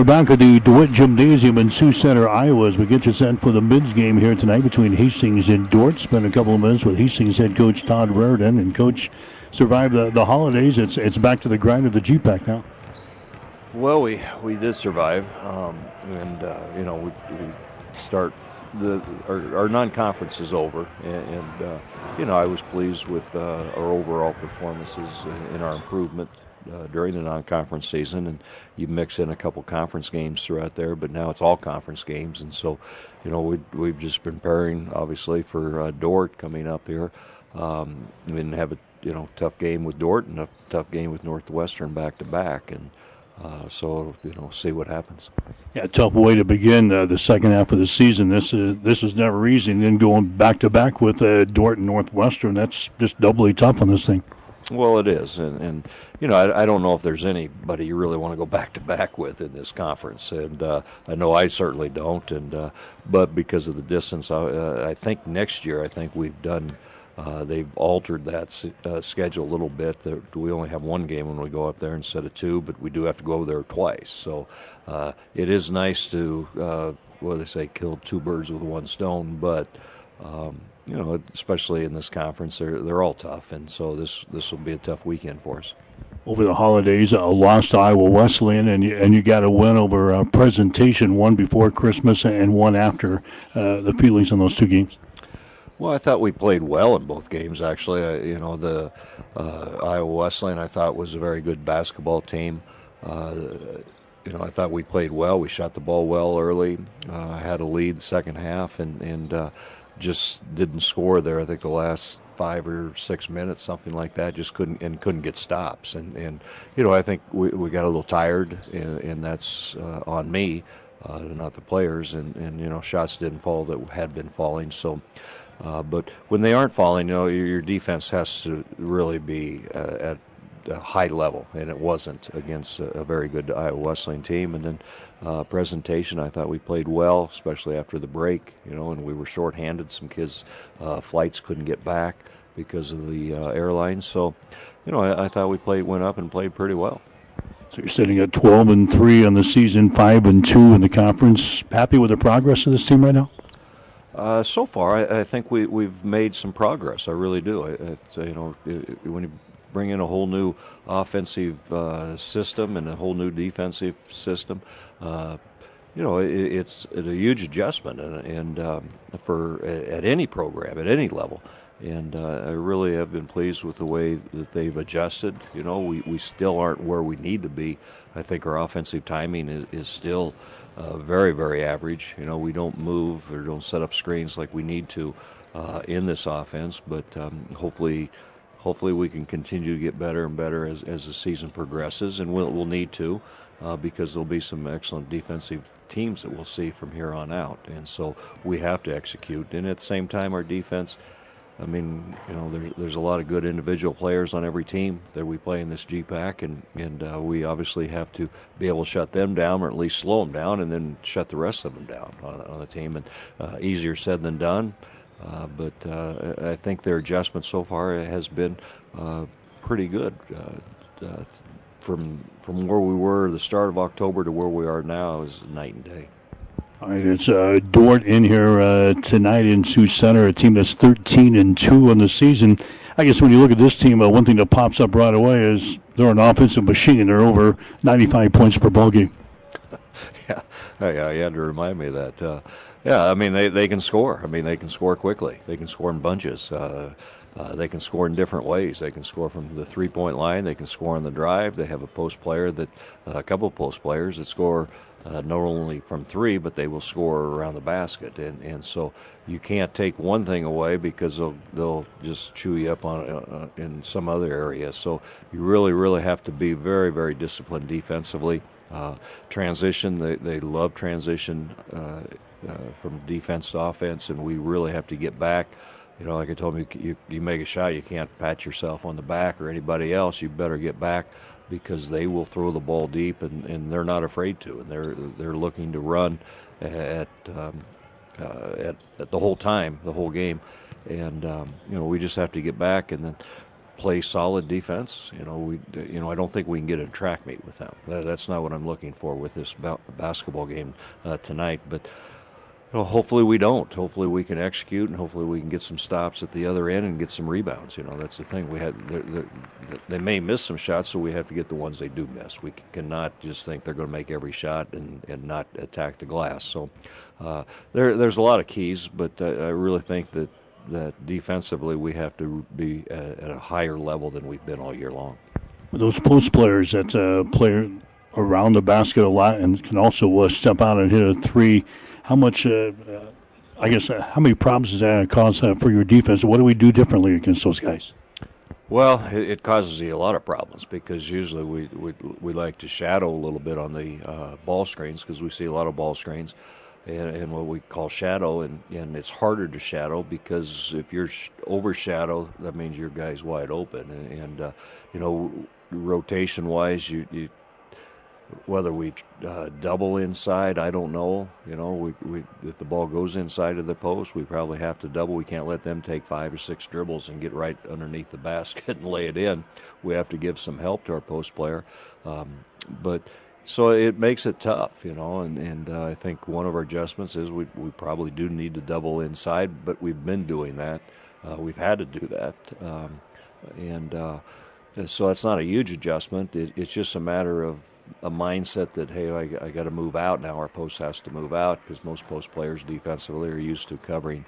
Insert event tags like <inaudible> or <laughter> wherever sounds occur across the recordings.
We're back at the DeWitt Gymnasium in Sioux Center, Iowa, as we get you set for the men's game here tonight between Hastings and Dordt. Spent a couple of minutes with Hastings head coach Todd Reardon. And coach survived the, the holidays. It's it's back to the grind of the GPAC now. Well, we we did survive, um, and uh, you know we, we start the our, our, non-conference is over, and, and uh, you know I was pleased with uh, our overall performances in our improvement uh, during the non-conference season, and you mix in a couple conference games throughout there. But now it's all conference games, and so you know we we've just been preparing obviously for uh, Dordt coming up here. Um, we didn't have a you know tough game with Dordt and a tough game with Northwestern back to back, and uh, so you know see what happens. Yeah, tough way to begin uh, the second half of the season. This is this is never easy. And then going back to back with uh, Dordt and Northwestern, that's just doubly tough on this thing. Well, it is, and, and you know, I, I, don't know if there's anybody you really want to go back to back with in this conference, and uh, I know I certainly don't. And uh, but because of the distance, I, uh, I think next year, I think we've done. Uh, they've altered that uh, schedule a little bit. We only have one game when we go up there instead of two, but we do have to go over there twice. So it is nice to, what do they say, kill two birds with one stone. But um, you know, especially in this conference, they're they're all tough, and so this this will be a tough weekend for us. Over the holidays, a lost to Iowa Wesleyan, and you, and you got a win over a presentation, one before Christmas and one after. Uh, the feelings on those two games. Well, I thought we played well in both games. Actually, I, you know, the uh, Iowa Wesleyan I thought was a very good basketball team. Uh, you know, I thought we played well. We shot the ball well early. Uh, had a lead second half, and and uh, just didn't score there. I think the last five or six minutes, something like that, just couldn't and couldn't get stops. And and you know, I think we, we got a little tired, and, and that's uh, on me, uh, not the players. And and you know, shots didn't fall that had been falling. So. Uh, but when they aren't falling, you know, your, defense has to really be uh, at a high level, and it wasn't against a, a very good Iowa Wesleyan team. And then uh, presentation. I thought we played well, especially after the break. You know, and we were shorthanded. Some kids' uh, flights couldn't get back because of the uh, airlines. So, you know, I, I, thought we played went up and played pretty well. So you're sitting at 12 and three on the season, five and two in the conference. Happy with the progress of this team right now? Uh, so far, I, I, think we we've made some progress. I really do. I, you know, when you bring in a whole new offensive uh, system and a whole new defensive system, uh, you know, it, it's, it's, a huge adjustment, and, and um, for at any program at any level. And uh, I really have been pleased with the way that they've adjusted. You know, we, we still aren't where we need to be. I think our offensive timing is, is still uh, very, very average. You know, we don't move or don't set up screens like we need to uh, in this offense, but um, hopefully hopefully we can continue to get better and better as, as the season progresses, and we'll, we'll need to uh, because there'll be some excellent defensive teams that we'll see from here on out. And so we have to execute. And at the same time, our defense, I mean, you know, there's, there's a lot of good individual players on every team that we play in this GPAC, and, and uh, we obviously have to be able to shut them down or at least slow them down and then shut the rest of them down on, on the team. And uh, easier said than done. Uh, but uh, I think their adjustment so far has been uh, pretty good. Uh, from from where we were the start of October to where we are now is night and day. All right, it's uh, Dordt in here uh, tonight in Sioux Center, a team that's 13 and two on the season. I guess when you look at this team, uh, one thing that pops up right away is they're an offensive machine. They're over 95 points per ball game. <laughs> yeah, yeah, you had to remind me of that. Uh, yeah, I mean they they can score. I mean they can score quickly. They can score in bunches. Uh, uh, they can score in different ways. They can score from the three point line. They can score on the drive. They have a post player that, uh, a couple of post players that score uh, not only from three, but they will score around the basket. And, and so you can't take one thing away because they'll, they'll just chew you up on uh, in some other area. So you really, really have to be very, very disciplined defensively. Uh, transition, they, they love transition uh, from defense to offense, and we really have to get back you know, like I told you, you, you make a shot, you can't pat yourself on the back or anybody else. You better get back because they will throw the ball deep, and, and they're not afraid to, and they're they're looking to run at um, uh, at, at the whole time, the whole game, and um, you know we just have to get back and then play solid defense. You know, we you know I don't think we can get a track meet with them. That, that's not what I'm looking for with this ba- basketball game uh, tonight. But you know, hopefully we don't. Hopefully we can execute, and hopefully we can get some stops at the other end and get some rebounds. You know, that's the thing. We had they're, they're, they may miss some shots, so we have to get the ones they do miss. We cannot just think they're going to make every shot and, and not attack the glass. So uh, there there's a lot of keys, but uh, I really think that that defensively we have to be at, at a higher level than we've been all year long. Those post players that uh, play around the basket a lot and can also uh, step out and hit a three. How much? Uh, uh I guess uh, how many problems does that cause uh, for your defense? What do we do differently against those guys? Well, it, causes you a lot of problems because usually we we, we like to shadow a little bit on the ball screens because we see a lot of ball screens and, and, what we call shadow, and, and it's harder to shadow because if you're sh- overshadow, that means your guy's wide open, and, and uh, you know, rotation wise, you, you whether we uh, double inside, I don't know. You know, we, we if the ball goes inside of the post, we probably have to double. We can't let them take five or six dribbles and get right underneath the basket <laughs> and lay it in. We have to give some help to our post player, um, but so it makes it tough, you know. And and uh, I think one of our adjustments is we we probably do need to double inside, but we've been doing that. Uh, we've had to do that, um, and uh, so it's not a huge adjustment. It, it's just a matter of a mindset that hey, I, I got to move out now. Our post has to move out because most post players defensively are used to covering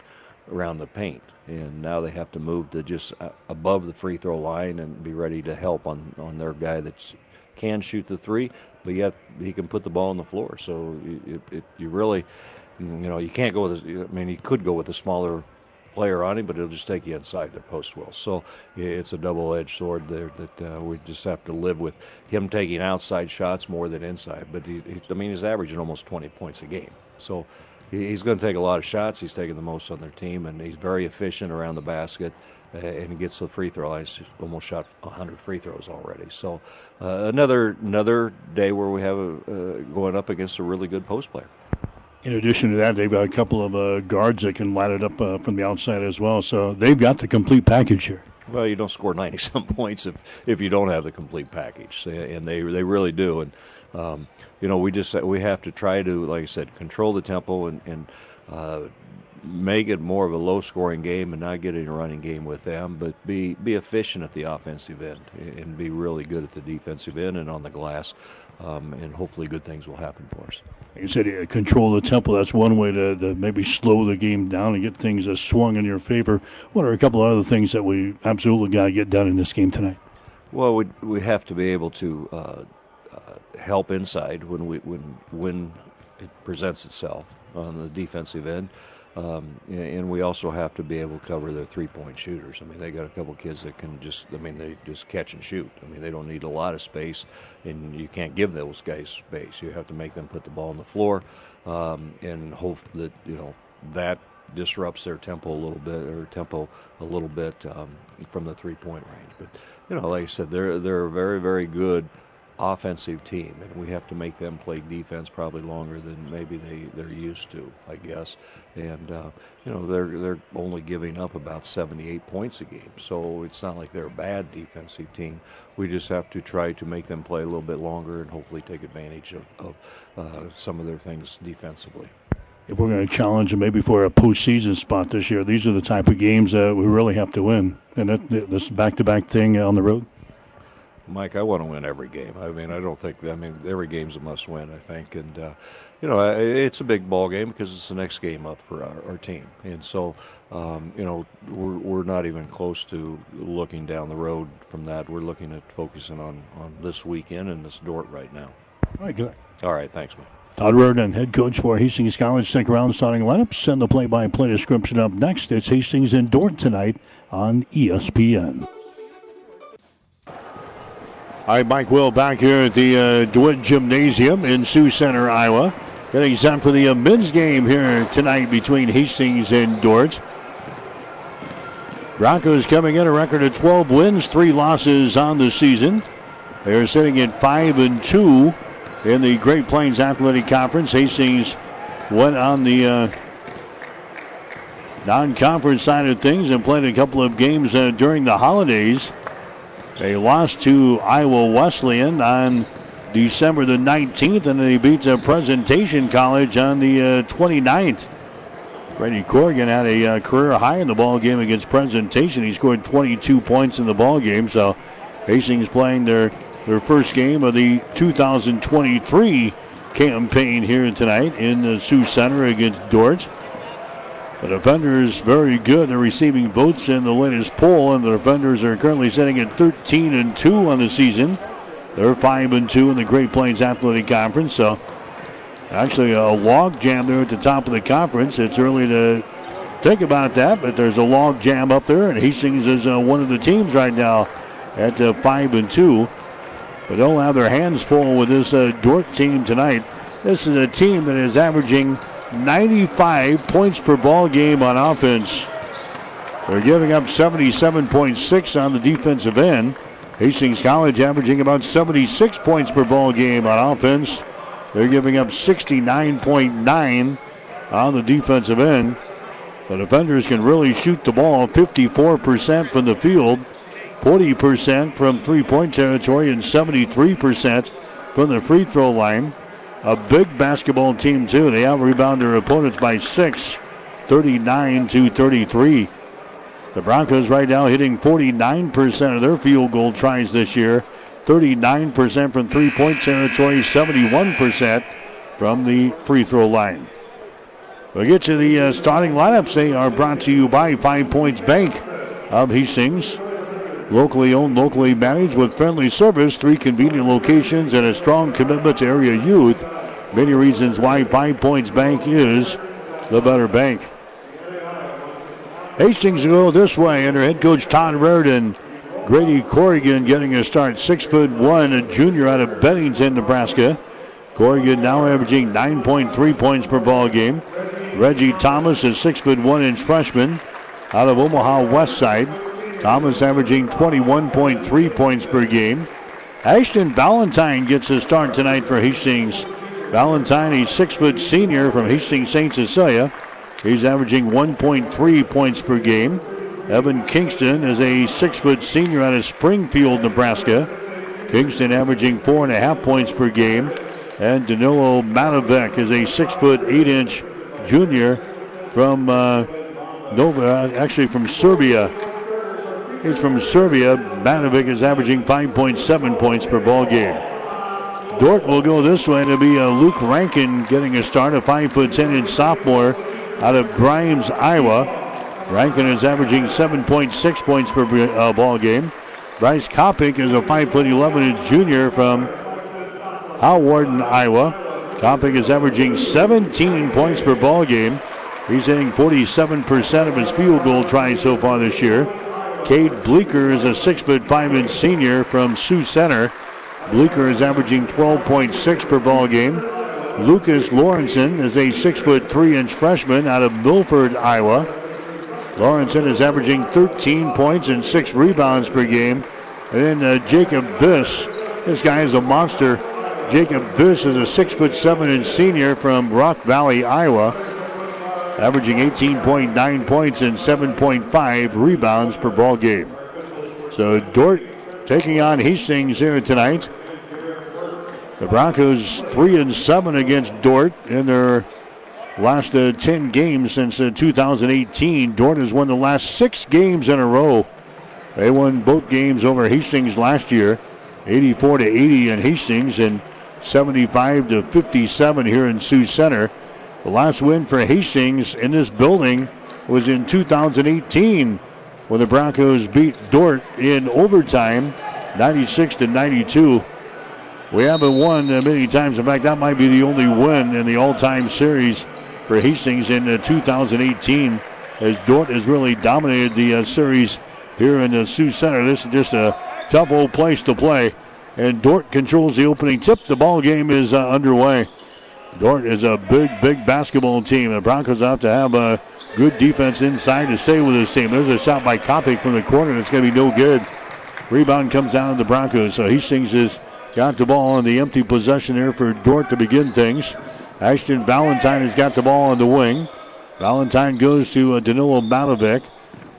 around the paint, and now they have to move to just uh, above the free throw line and be ready to help on on their guy that can shoot the three, but yet he can put the ball on the floor. So it, it, you really, you know, you can't go with. I mean, you could go with a smaller player on him, but it'll just take you inside the post well. So it's a double-edged sword there that uh, we just have to live with him taking outside shots more than inside. But he, he, I mean, he's averaging almost 20 points a game. So he's going to take a lot of shots. He's taking the most on their team, and he's very efficient around the basket. Uh, and gets the free throw line. He's almost shot 100 free throws already. So uh, another another day where we have a, uh, going up against a really good post player. In addition to that, they've got a couple of uh, guards that can light it up uh, from the outside as well. So they've got the complete package here. Well, you don't score 90 <laughs> some points if, if you don't have the complete package, and they they really do. And um, you know, we just we have to try to, like I said, control the tempo and and uh, make it more of a low scoring game and not get in a running game with them, but be be efficient at the offensive end and be really good at the defensive end and on the glass. Um, and hopefully good things will happen for us. Like you said, control the tempo. That's one way to, to, maybe slow the game down and get things uh, swung in your favor. What are a couple of other things that we absolutely got to get done in this game tonight? Well, we we have to be able to uh, uh, help inside when we when when it presents itself on the defensive end. Um, and we also have to be able to cover their three-point shooters. I mean, they got a couple kids that can just, I mean, they just catch and shoot. I mean, they don't need a lot of space, and you can't give those guys space. You have to make them put the ball on the floor, um, and hope that you know that disrupts their tempo a little bit, or tempo a little bit um, from the three-point range. But you know, like I said, they're they're very very good offensive team, and we have to make them play defense probably longer than maybe they they're used to, I guess. And uh, you know they're they're only giving up about 78 points a game, so it's not like they're a bad defensive team. We just have to try to make them play a little bit longer and hopefully take advantage of, of uh, some of their things defensively. If we're going to challenge them maybe for a postseason spot this year, these are the type of games that we really have to win. And that, this back-to-back thing on the road. Mike, I want to win every game. I mean, I don't think. I mean, every game's a must-win. I think, and uh, you know, it's a big ball game because it's the next game up for our, our team, and so um, you know, we're we're not even close to looking down the road from that. We're looking at focusing on on this weekend and this Dordt right now. All right, good. All right, thanks, Mike. Todd Reardon, head coach for Hastings College. Stick around, starting lineups and the play-by-play description up next. It's Hastings and Dordt tonight on ESPN. Right, Mike Will back here at the uh, DeWitt Gymnasium in Sioux Center, Iowa. Getting set for the uh, men's game here tonight between Hastings and Dordt. Broncos coming in a record of 12 wins, three losses on the season. They're sitting at five and two in the Great Plains Athletic Conference. Hastings went on the uh, non-conference side of things and played a couple of games uh, during the holidays They lost to Iowa Wesleyan on December the 19th, and they beat uh, Presentation College on the uh, 29th. Brady Corrigan had a uh, career high in the ball game against Presentation. He scored 22 points in the ball game. So Hastings playing their their first game of the 2023 campaign here tonight in the Sioux Center against Dordt. The defenders very good. They're receiving votes in the latest poll, and the defenders are currently sitting at 13 and 2 on the season. They're 5 and 2 in the Great Plains Athletic Conference. So actually a log jam there at the top of the conference. It's early to think about that, but there's a log jam up there, and Hastings is uh, one of the teams right now at uh, 5 and 2. But they'll have their hands full with this uh, Dordt team tonight. This is a team that is averaging 95 points per ball game on offense. They're giving up 77.6 on the defensive end. Hastings College averaging about 76 points per ball game on offense. They're giving up 69.9 on the defensive end. The defenders can really shoot the ball 54% from the field, 40% from three point territory, and 73% from the free throw line. A big basketball team, too. They out rebound their opponents by six, 39 to 33. The Broncos right now hitting 49% of their field goal tries this year, 39% from three point territory, 71% from the free throw line. We'll get to the uh, starting lineups. They are brought to you by Five Points Bank of Hastings. Locally owned, locally managed with friendly service, three convenient locations, and a strong commitment to area youth. Many reasons why Five Points Bank is the better bank. Hastings will go this way under head coach Todd Reardon. Grady Corrigan getting a start, six foot one, a junior out of Bennington, Nebraska. Corrigan now averaging 9.3 points per ball game. Reggie Thomas is six foot one inch freshman out of Omaha West Side. Thomas averaging 21.3 points per game. Ashton Valentine gets a start tonight for Hastings. Valentine, a six foot senior from Hastings St. Cecilia. He's averaging 1.3 points per game. Evan Kingston is a six foot senior out of Springfield, Nebraska. Kingston averaging four and a half points per game. And Danilo Matovic is a six foot eight inch junior from uh, Nova, actually from Serbia. He's from Serbia. Manovic is averaging 5.7 points per ball game. Dordt will go this way. It'll be uh, Luke Rankin getting a start, a 5 foot 10 inch sophomore out of Grimes, Iowa. Rankin is averaging 7.6 points per uh, ball game. Bryce Kopic is a 5 foot 11 inch junior from Hawarden, Iowa. Kopic is averaging 17 points per ball game. He's hitting 47% of his field goal tries so far this year. Cade Bleeker is a six foot five inch senior from Sioux Center. Bleeker is averaging 12.6 per ball game. Lucas Lawrenson is a six foot three inch freshman out of Milford, Iowa. Lawrenson is averaging 13 points and six rebounds per game. And then uh, Jacob Biss, this guy is a monster. Jacob Biss is a six foot seven inch senior from Rock Valley, Iowa averaging 18.9 points and 7.5 rebounds per ball game. So Dordt taking on Hastings here tonight. The Broncos three and seven against Dordt in their last uh, 10 games since uh, 2018. Dordt has won the last six games in a row. They won both games over Hastings last year, 84 to 80 in Hastings and 75 to 57 here in Sioux Center. The last win for Hastings in this building was in 2018 when the Broncos beat Dordt in overtime, 96 to 92. We haven't won many times. In fact, that might be the only win in the all-time series for Hastings in uh, 2018, as Dordt has really dominated the uh, series here in the Sioux Center. This is just a tough old place to play, and Dordt controls the opening tip. The ball game is uh, underway. Dordt is a big, big basketball team. The Broncos have to have a good defense inside to stay with this team. There's a shot by Kopic from the corner. It's going to be no good. Rebound comes down to the Broncos. So Hastings has got the ball on the empty possession here for Dordt to begin things. Ashton Valentine has got the ball on the wing. Valentine goes to uh, Danilo Matovic.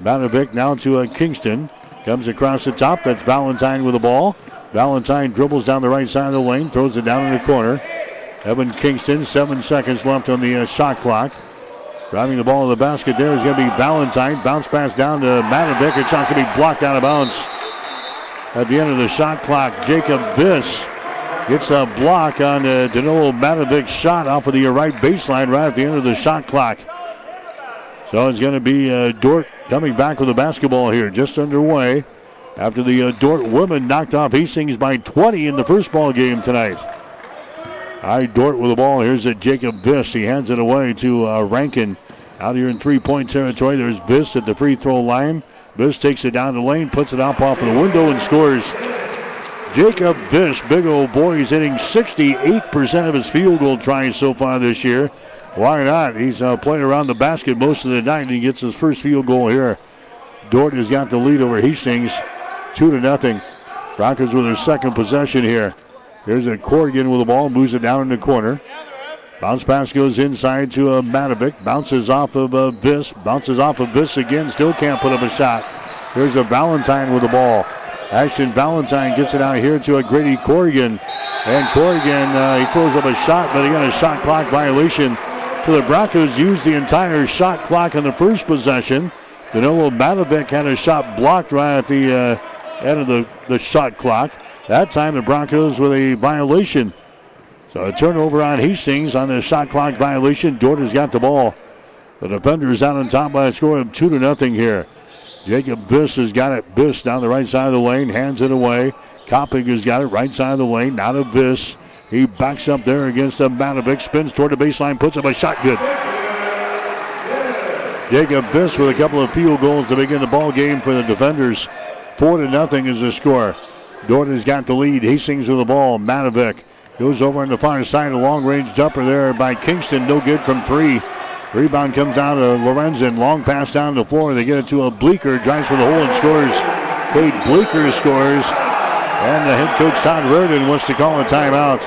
Matovic now to uh, Kingston. Comes across the top. That's Valentine with the ball. Valentine dribbles down the right side of the lane, throws it down in the corner. Evan Kingston, seven seconds left on the uh, shot clock. Driving the ball to the basket there is going to be Valentine. Bounce pass down to Matovic. It's going to be blocked out of bounds. At the end of the shot clock, Jacob Viss gets a block on uh, Danilo Matovic's shot off of the right baseline right at the end of the shot clock. So it's going to be uh, Dordt coming back with the basketball here, just underway. After the uh, Dordt women knocked off Hastings by 20 in the first ball game tonight. Dordt with the ball. Here's a Jacob Viss. He hands it away to uh, Rankin. Out here in three-point territory, there's Viss at the free throw line. Viss takes it down the lane, puts it up off of the window, and scores. Jacob Viss, big old boy, he's hitting 68% of his field goal tries so far this year. Why not? He's uh, playing around the basket most of the night, and he gets his first field goal here. Dordt has got the lead over Hastings, two to nothing. Broncos with their second possession here. Here's a Corrigan with the ball, moves it down in the corner. Bounce pass goes inside to a Matovic. Bounces off of uh, Viss. Bounces off of Viss again. Still can't put up a shot. Here's a Valentine with the ball. Ashton Valentine gets it out here to a Grady Corrigan. And Corrigan, uh, he throws up a shot, but he got a shot clock violation. So the Broncos used the entire shot clock on the first possession. Danilo Matovic had a shot blocked right at the uh, end of the, the shot clock. That time the Broncos with a violation. So a turnover on Hastings on the shot clock violation. Jordan's got the ball. The defenders out on top by a score of two to nothing here. Jacob Biss has got it. Biss down the right side of the lane, hands it away. Copping has got it right side of the lane. Now to Biss. He backs up there against the Matovic, spins toward the baseline, puts up a shot good. Jacob Biss with a couple of field goals to begin the ball game for the defenders. Four to nothing is the score. Dordt has got the lead. Hastings with the ball. Matovic goes over on the far side. A long range jumper there by Kingston. No good from three. Rebound comes down to Lorenzen. Long pass down the floor. They get it to a Bleeker. Drives for the hole and scores. Cade Bleeker scores. And the head coach Todd Reardon wants to call a timeout.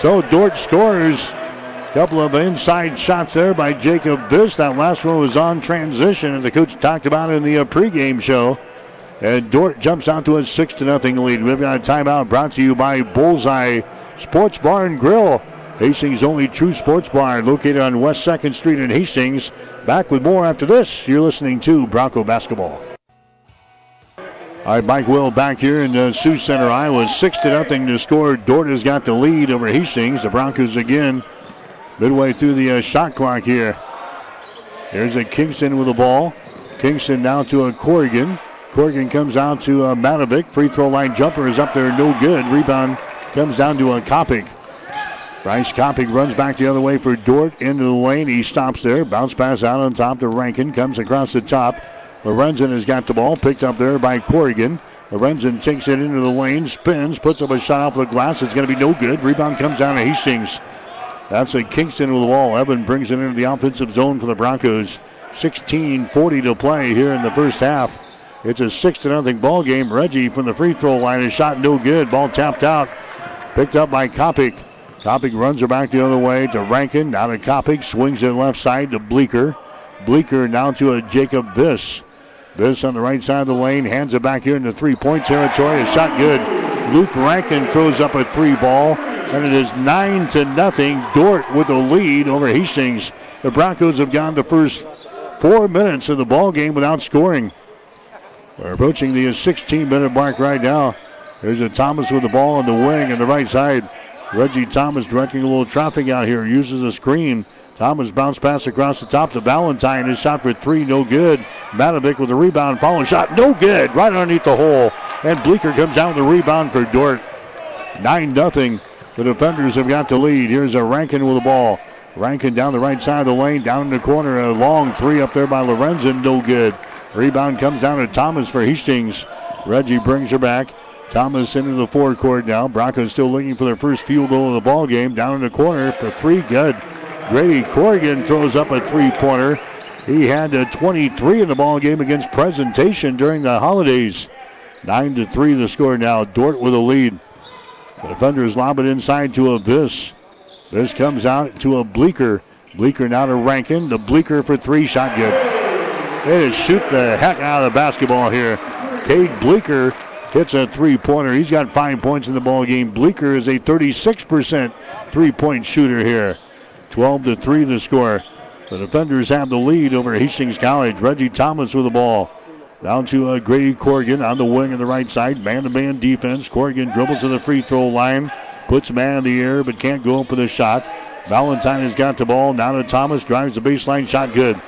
So Dordt scores. Couple of inside shots there by Jacob Viss. That last one was on transition, as the coach talked about in the pregame show. And Dordt jumps out to a 6 to nothing lead. We've got a timeout brought to you by Bullseye Sports Bar and Grill. Hastings' only true sports bar located on West 2nd Street in Hastings. Back with more after this. You're listening to Bronco Basketball. All right, Mike Will back here in the Sioux Center, Iowa. 6 to nothing to score. Dordt has got the lead over Hastings. The Broncos again midway through the uh, shot clock here. Here's a Kingston with the ball. Kingston now to a Corrigan. Corrigan comes out to uh. Free throw line jumper is up there, no good. Rebound comes down to a Kopic. Bryce Kopic runs back the other way for Dordt into the lane. He stops there. Bounce pass out on top to Rankin. Comes across the top. Lorenzen has got the ball. Picked up there by Corrigan. Lorenzen takes it into the lane, spins, puts up a shot off the glass. It's going to be no good. Rebound comes down to Hastings. That's a Kingston with the ball. Evan brings it into the offensive zone for the Broncos. 16-40 to play here in the first half. It's a six to nothing ball game. Reggie from the free throw line is shot no good. Ball tapped out. Picked up by Kopic. Kopic runs her back the other way to Rankin. Now to Kopic. Swings it left side to Bleeker. Bleeker now to a Jacob Viss. Viss on the right side of the lane. Hands it back here in the three point territory. A shot good. Luke Rankin throws up a three ball. And it is nine to nothing. Dordt with the lead over Hastings. The Broncos have gone the first four minutes of the ball game without scoring. We're approaching the 16 minute mark right now. There's a Thomas with the ball on the wing on the right side. Reggie Thomas directing a little traffic out here. Uses a screen. Thomas bounce pass across the top to Valentine. His shot for three, no good. Matovic with a rebound, following shot, no good. Right underneath the hole. And Bleeker comes down with the rebound for Dordt. 9 0. The defenders have got the lead. Here's a Rankin with the ball. Rankin down the right side of the lane, down in the corner. A long three up there by Lorenzen, no good. Rebound comes down to Thomas for Hastings. Reggie brings her back. Thomas into the forecourt now. Broncos still looking for their first field goal of the ball game. Down in the corner for three. Good. Grady Corrigan throws up a three-pointer. He had a 23 in the ball game against Presentation during the holidays. Nine to three the score now. Dordt with a lead. The defenders lob it inside to a Viss. This comes out to a Bleeker. Bleeker now to Rankin. The Bleeker for three. Shot good. They just shoot the heck out of the basketball here. Cade Bleeker hits a three-pointer. He's got five points in the ball game. Bleeker is a 36% three-point shooter here. 12 to 3 the score. The defenders have the lead over Hastings College. Reggie Thomas with the ball. Down to uh, Grady Corrigan on the wing on the right side. Man to man defense. Corrigan dribbles to the free throw line. Puts man in the air but can't go up for the shot. Valentine has got the ball. Now to Thomas. Drives the baseline shot good.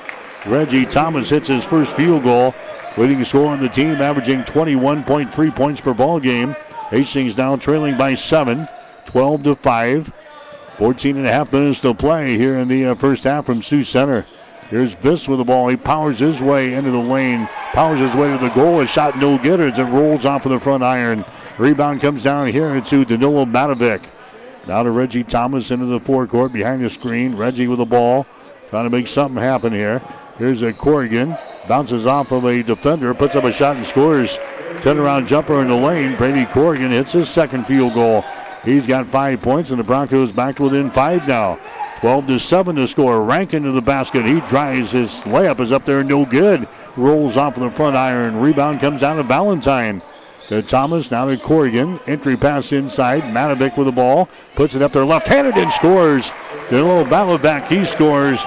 Reggie Thomas hits his first field goal. Leading scorer on the team, averaging 21.3 points per ball game. Hastings now trailing by seven, 12 to 5. 14 and a half minutes to play here in the uh, first half from Sioux Center. Here's Viss with the ball. He powers his way into the lane, powers his way to the goal. A shot no good as it rolls off of the front iron. Rebound comes down here to Danilo Matovic. Now to Reggie Thomas into the forecourt behind the screen. Reggie with the ball, trying to make something happen here. Here's a Corrigan. Bounces off of a defender, puts up a shot and scores. Turnaround jumper in the lane. Brady Corrigan hits his second field goal. He's got five points, and the Broncos back to within five now. 12 to 7 to score. Rankin to the basket. He drives his layup is up there, no good. Rolls off of the front iron. Rebound comes down to Valentine. To Thomas, now to Corrigan. Entry pass inside. Matovic with the ball. Puts it up there left handed and scores. The little battle back, he scores.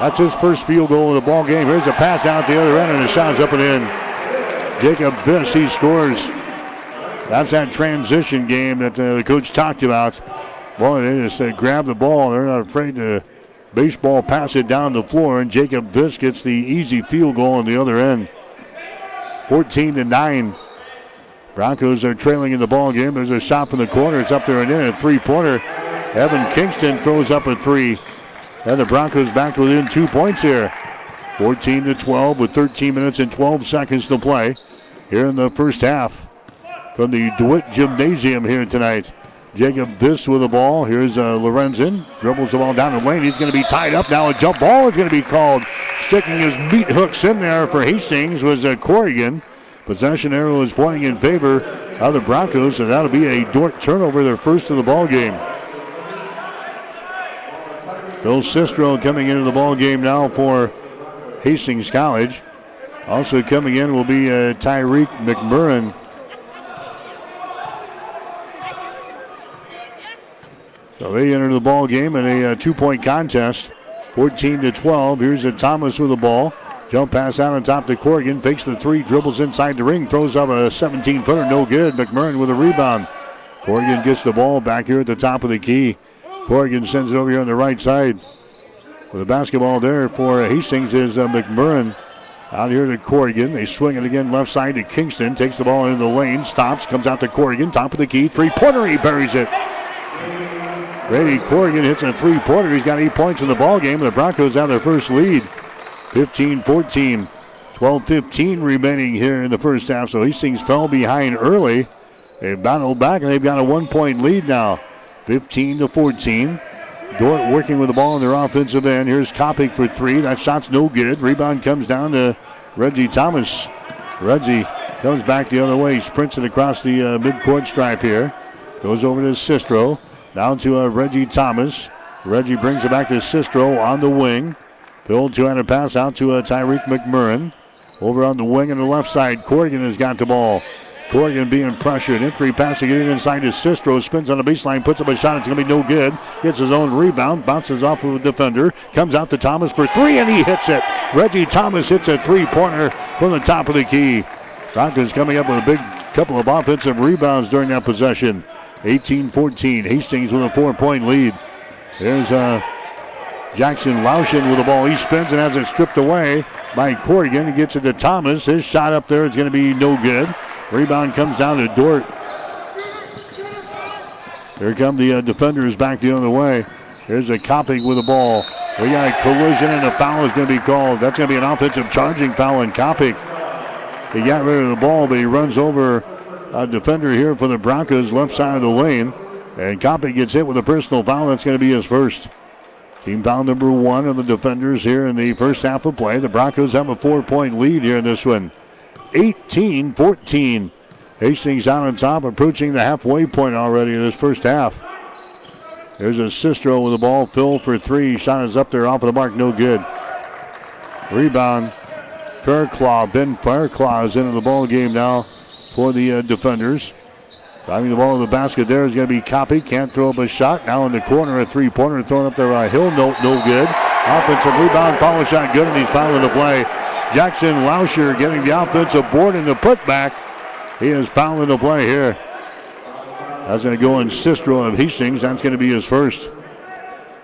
That's his first field goal of the ball game. Here's a pass out the other end, and the shot's up and in. Jacob Viss, he scores. That's that transition game that uh, the coach talked about. Boy, they just uh, grab the ball. They're not afraid to baseball pass it down the floor, and Jacob Viss gets the easy field goal on the other end. 14 to 9. Broncos are trailing in the ball game. There's a shot from the corner. It's up there and in. A three-pointer. Evan Kingston throws up a three. And the Broncos back within two points here. 14 to 12 with 13 minutes and 12 seconds to play here in the first half from the DeWitt Gymnasium here tonight. Jacob Viss with the ball. Here's uh, Lorenzen. Dribbles the ball down the lane. He's going to be tied up now. A jump ball is going to be called. Sticking his meat hooks in there for Hastings was uh, Corrigan. Possession arrow is pointing in favor of the Broncos, and that'll be a Dordt turnover, their first of the ball game. Phil Sistro coming into the ball game now for Hastings College. Also coming in will be uh, Tyreek McMurrin. So they enter the ball game in a uh, two-point contest, 14 to 12. Here's a Thomas with the ball. Jump pass out on top to Corrigan. Fakes the three, dribbles inside the ring, throws up a 17-footer, no good. McMurrin with a rebound. Corrigan gets the ball back here at the top of the key. Corrigan sends it over here on the right side. With the basketball there for Hastings is uh, McMurrin. Out here to Corrigan. They swing it again left side to Kingston. Takes the ball into the lane. Stops. Comes out to Corrigan. Top of the key. Three pointer. He buries it. Brady Corrigan hits a three pointer. He's got eight points in the ball game. The Broncos have their first lead. 15 14. 12 15 remaining here in the first half. So Hastings fell behind early. They battled back and they've got a one point lead now. 15 to 14. Dordt working with the ball in their offensive end. Here's Kopic for three. That shot's no good. Rebound comes down to Reggie Thomas. Reggie comes back the other way. Sprints it across the uh, midcourt stripe here. Goes over to Sistro. Down to uh, Reggie Thomas. Reggie brings it back to Sistro on the wing. Trying to pass out to uh, Tyreek McMurrin. Over on the wing on the left side, Corrigan has got the ball. Corrigan being pressured. Entry passing it inside to Sistro. Spins on the baseline, puts up a shot. It's going to be no good. Gets his own rebound. Bounces off of a defender. Comes out to Thomas for three, and he hits it. Reggie Thomas hits a three pointer from the top of the key. Broncos coming up with a big couple of offensive rebounds during that possession. 18 14. Hastings with a four point lead. There's uh, Jackson Laushin with the ball. He spins and has it stripped away by Corrigan. He gets it to Thomas. His shot up there is going to be no good. Rebound comes down to Dordt. Here come the uh, defenders back the other way. Here's a Kopic with the ball. We got a collision and a foul is going to be called. That's going to be an offensive charging foul on Kopic. He got rid of the ball, but he runs over a defender here for the Broncos, left side of the lane. And Kopic gets hit with a personal foul. That's going to be his first. Team foul number one of the defenders here in the first half of play. The Broncos have a four point lead here in this one. 18 14. Hastings out on top, approaching the halfway point already in this first half. There's a Sistro with the ball. Phil for three. Shot is up there off of the mark, no good. Rebound Fairclough. Ben Fairclough is into the ball game now for the uh, defenders. Driving the ball to the basket there is going to be Copy. Can't throw up a shot. Now in the corner, a three pointer thrown up there by Hill. No, no good. Offensive rebound, follow shot good, and he's fouling the play. Jackson Lauscher getting the offensive board in the putback. He is fouling the play here. That's going to go in Sistro of Hastings. That's going to be his first.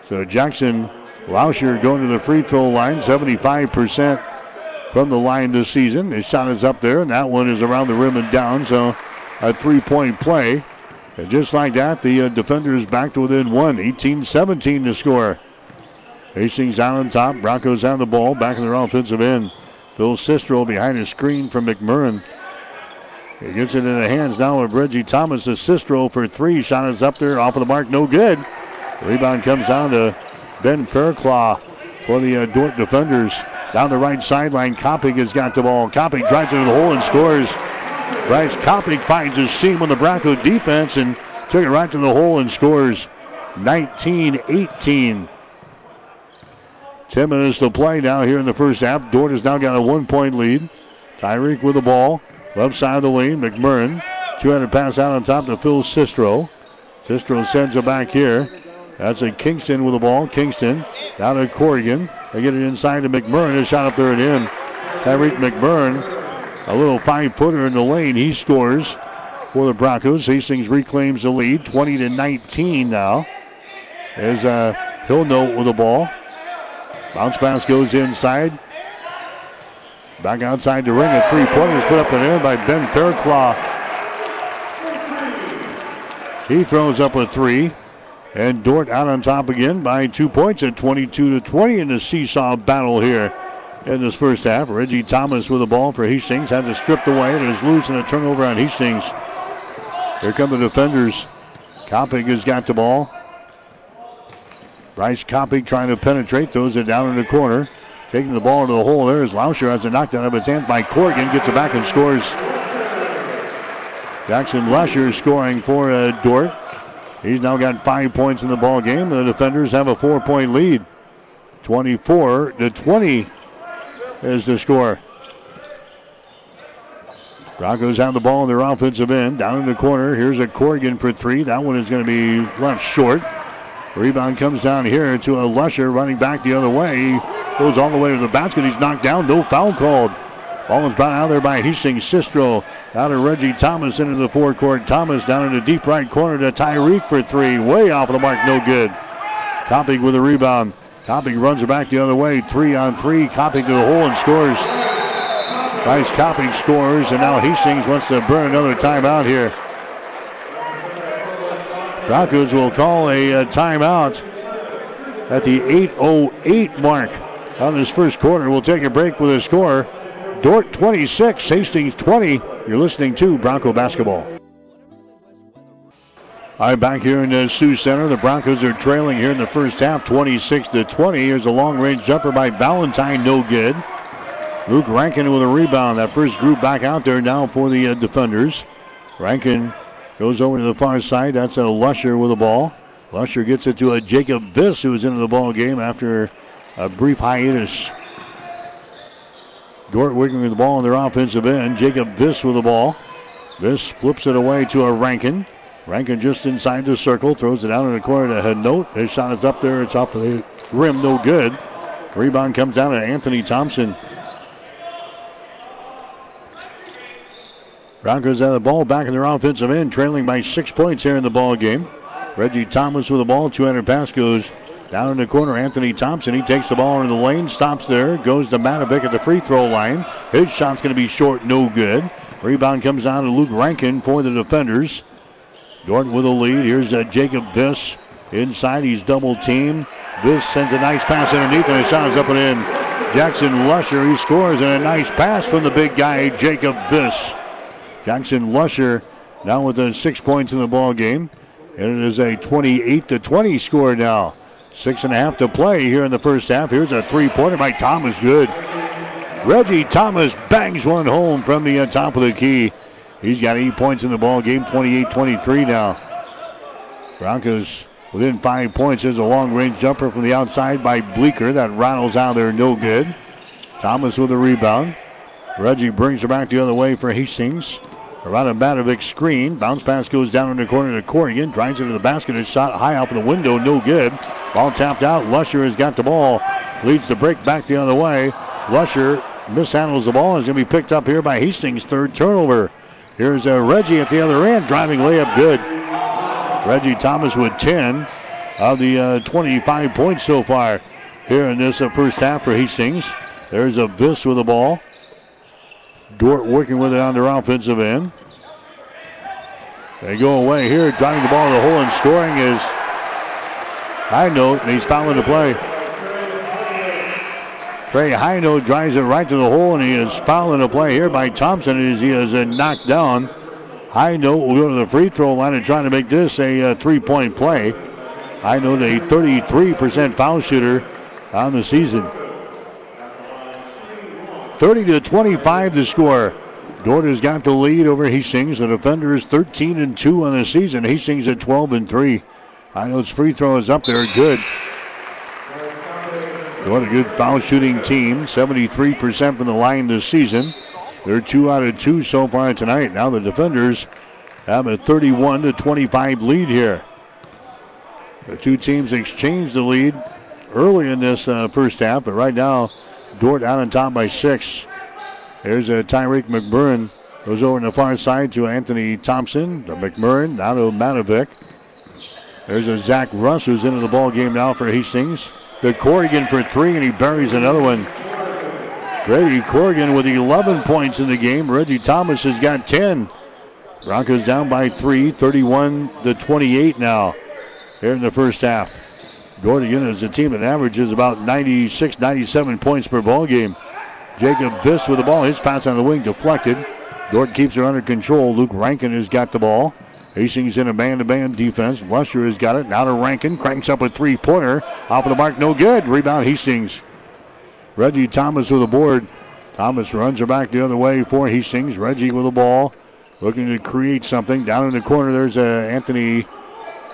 So Jackson Lauscher going to the free throw line, 75% from the line this season. His shot is up there, and that one is around the rim and down. So a three point play. And just like that, the uh, defenders back to within one, 18 17 to score. Hastings out on top. Broncos have the ball back in their offensive end. Phil Sistro behind a screen from McMurrin. He gets it in the hands now of Reggie Thomas. The Sistro for three. Shot is up there off of the mark. No good. Rebound comes down to Ben Fairclough for the uh, Dordt defenders. Down the right sideline, Copping has got the ball. Copping drives into the hole and scores. Bryce Copping finds his seam on the Bronco defense and took it right to the hole and scores 19 18. 10 minutes to play now here in the first half. Dordt has now got a one point lead. Tyreek with the ball. Left side of the lane, McMurrin. 200 pass out on top to Phil Sistro. Sistro sends it back here. That's a Kingston with the ball. Kingston down to Corrigan. They get it inside to McMurrin. A shot up there and in. Tyreek McMurrin, a little five footer in the lane. He scores for the Broncos. Hastings reclaims the lead, 20 to 19 now. There's uh, Hill Note with the ball. Bounce pass goes inside. Back outside the ring. A three pointers put up in there by Ben Fairclough. He throws up a three. And Dordt out on top again by two points at 22 to 20 in the seesaw battle here in this first half. Reggie Thomas with the ball for Hastings has it stripped away and is losing a turnover on Hastings. Here come the defenders. Copping has got the ball. Bryce Copping trying to penetrate, throws it down in the corner. Taking the ball into the hole there is Lauscher has a knockdown of his hands by Corrigan. Gets it back and scores. Jackson Lauscher scoring for uh, Dordt. He's now got five points in the ball game. The defenders have a four-point lead. 24 to 20 is the score. Broncos have the ball in their offensive end. Down in the corner. Here's a Corrigan for three. That one is going to be left short. Rebound comes down here to a Lusher running back the other way. He goes all the way to the basket. He's knocked down. No foul called. Ball is brought out there by Hastings Sistro. Out of Reggie Thomas into the forecourt. Thomas down in the deep right corner to Tyreek for three. Way off of the mark. No good. Copping with a rebound. Copping runs it back the other way. Three on three. Copping to the hole and scores. Bryce Copping scores, and now Hastings wants to burn another timeout here. Broncos will call a, a timeout at the 8.08 mark on this first quarter. We'll take a break with a score. Dordt 26, Hastings 20. You're listening to Bronco Basketball. All right, back here in the Sioux Center, the Broncos are trailing here in the first half, 26 to 20. Here's a long-range jumper by Valentine, no good. Luke Rankin with a rebound. That first group back out there now for the uh, defenders. Rankin goes over to the far side. That's a Lusher with the ball. Lusher gets it to a Jacob Biss, who was into the ball game after a brief hiatus. Dordt working with the ball on their offensive end. Jacob Biss with the ball. Biss flips it away to a Rankin. Rankin just inside the circle, throws it out in the corner to Note. His shot is up there. It's off the rim, no good. Rebound comes down to Anthony Thompson. Broncos have the ball back in their offensive end, trailing by six points here in the ball game. Reggie Thomas with the ball. 200 pass goes down in the corner. Anthony Thompson. He takes the ball into the lane, stops there, goes to Matovic at the free throw line. His shot's going to be short, no good. Rebound comes down to Luke Rankin for the defenders. Dordt with a lead. Here's uh, Jacob Viss inside. He's double teamed. Viss sends a nice pass underneath, and his shot is up and in. Jackson Lusher, he scores, and a nice pass from the big guy, Jacob Viss. Jackson Lusher now with the six points in the ball game. And it is a 28 to 20 score now. Six and a half to play here in the first half. Here's a three-pointer by Thomas. Good. Reggie Thomas bangs one home from the uh, top of the key. He's got eight points in the ball game, 28-23 now. Broncos within five points. There's a long-range jumper from the outside by Bleeker. That rattles out there, no good. Thomas with a rebound. Reggie brings her back the other way for Hastings. Around a Matovic screen. Bounce pass goes down in the corner to Corrigan. Drives into the basket. A shot high off the window. No good. Ball tapped out. Lusher has got the ball. Leads the break back the other way. Lusher mishandles the ball. Is going to be picked up here by Hastings. Third turnover. Here's uh, Reggie at the other end. Driving layup good. Reggie Thomas with 10 of the uh, 25 points so far here in this uh, first half for Hastings. There's a Viss with the ball. Dordt working with it on their offensive end. They go away here, driving the ball to the hole and scoring is High Note, and he's fouling the play. Trey High Note drives it right to the hole, and he is fouling the play here by Thompson as he is knocked down. High Note will go to the free throw line and try to make this a uh, three point play. High Note, a 33% foul shooter on the season. 30 to 25 to score. Dordt has got the lead over Hastings. The defenders 13 and 2 on the season. Hastings at 12 and 3. I know his free throw is up there. Good. What a good foul shooting team. 73% from the line this season. They're two out of two so far tonight. Now the defenders have a 31 to 25 lead here. The two teams exchanged the lead early in this uh, first half, but right now Dordt out on top by six. There's a uh, Tyreek McMurrin. Goes over on the far side to Anthony Thompson. The McMurrin now to Matovic. There's a Zach Russ who's into the ball game now for Hastings. The Corrigan for three, and he buries another one. Grady Corrigan with 11 points in the game. Reggie Thomas has got 10. Broncos down by three, 31 to 28 now here in the first half. Gordigan is a team that averages about 96, 97 points per ball game. Jacob Viss with the ball. His pass on the wing deflected. Dordt keeps her under control. Luke Rankin has got the ball. Hastings in a man-to-man defense. Lusher has got it. Now to Rankin. Cranks up a three-pointer. Off of the mark. No good. Rebound Hastings. Reggie Thomas with the board. Thomas runs her back the other way for Hastings. Reggie with the ball. Looking to create something. Down in the corner, there's uh, Anthony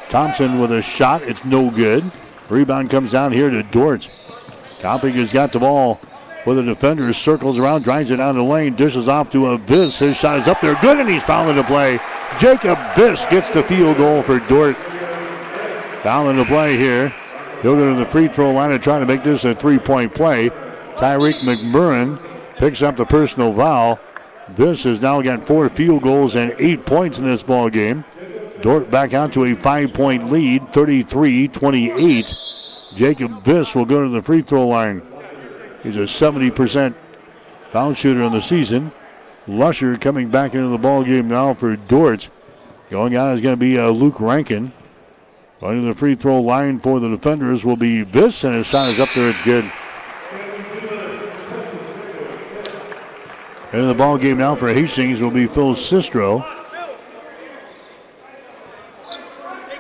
Thompson with a shot. It's no good. Rebound comes down here to Dordt. Copping has got the ball with the defender. Circles around, drives it down the lane, dishes off to a Viss. His shot is up there, good, and he's fouling the play. Jacob Viss gets the field goal for Dordt. Fouling the play here. He'll go to the free throw line and try to make this a three-point play. Tyreek McMurrin picks up the personal foul. Viss has now got four field goals and eight points in this ball game. Dordt back out to a five point lead, 33 28. Jacob Viss will go to the free throw line. He's a 70% foul shooter in the season. Lusher coming back into the ball game now for Dordt. Going out is going to be uh, Luke Rankin. Going to the free throw line for the defenders will be Viss, and his shot is up there. It's good. In the ball game now for Hastings will be Phil Sistro.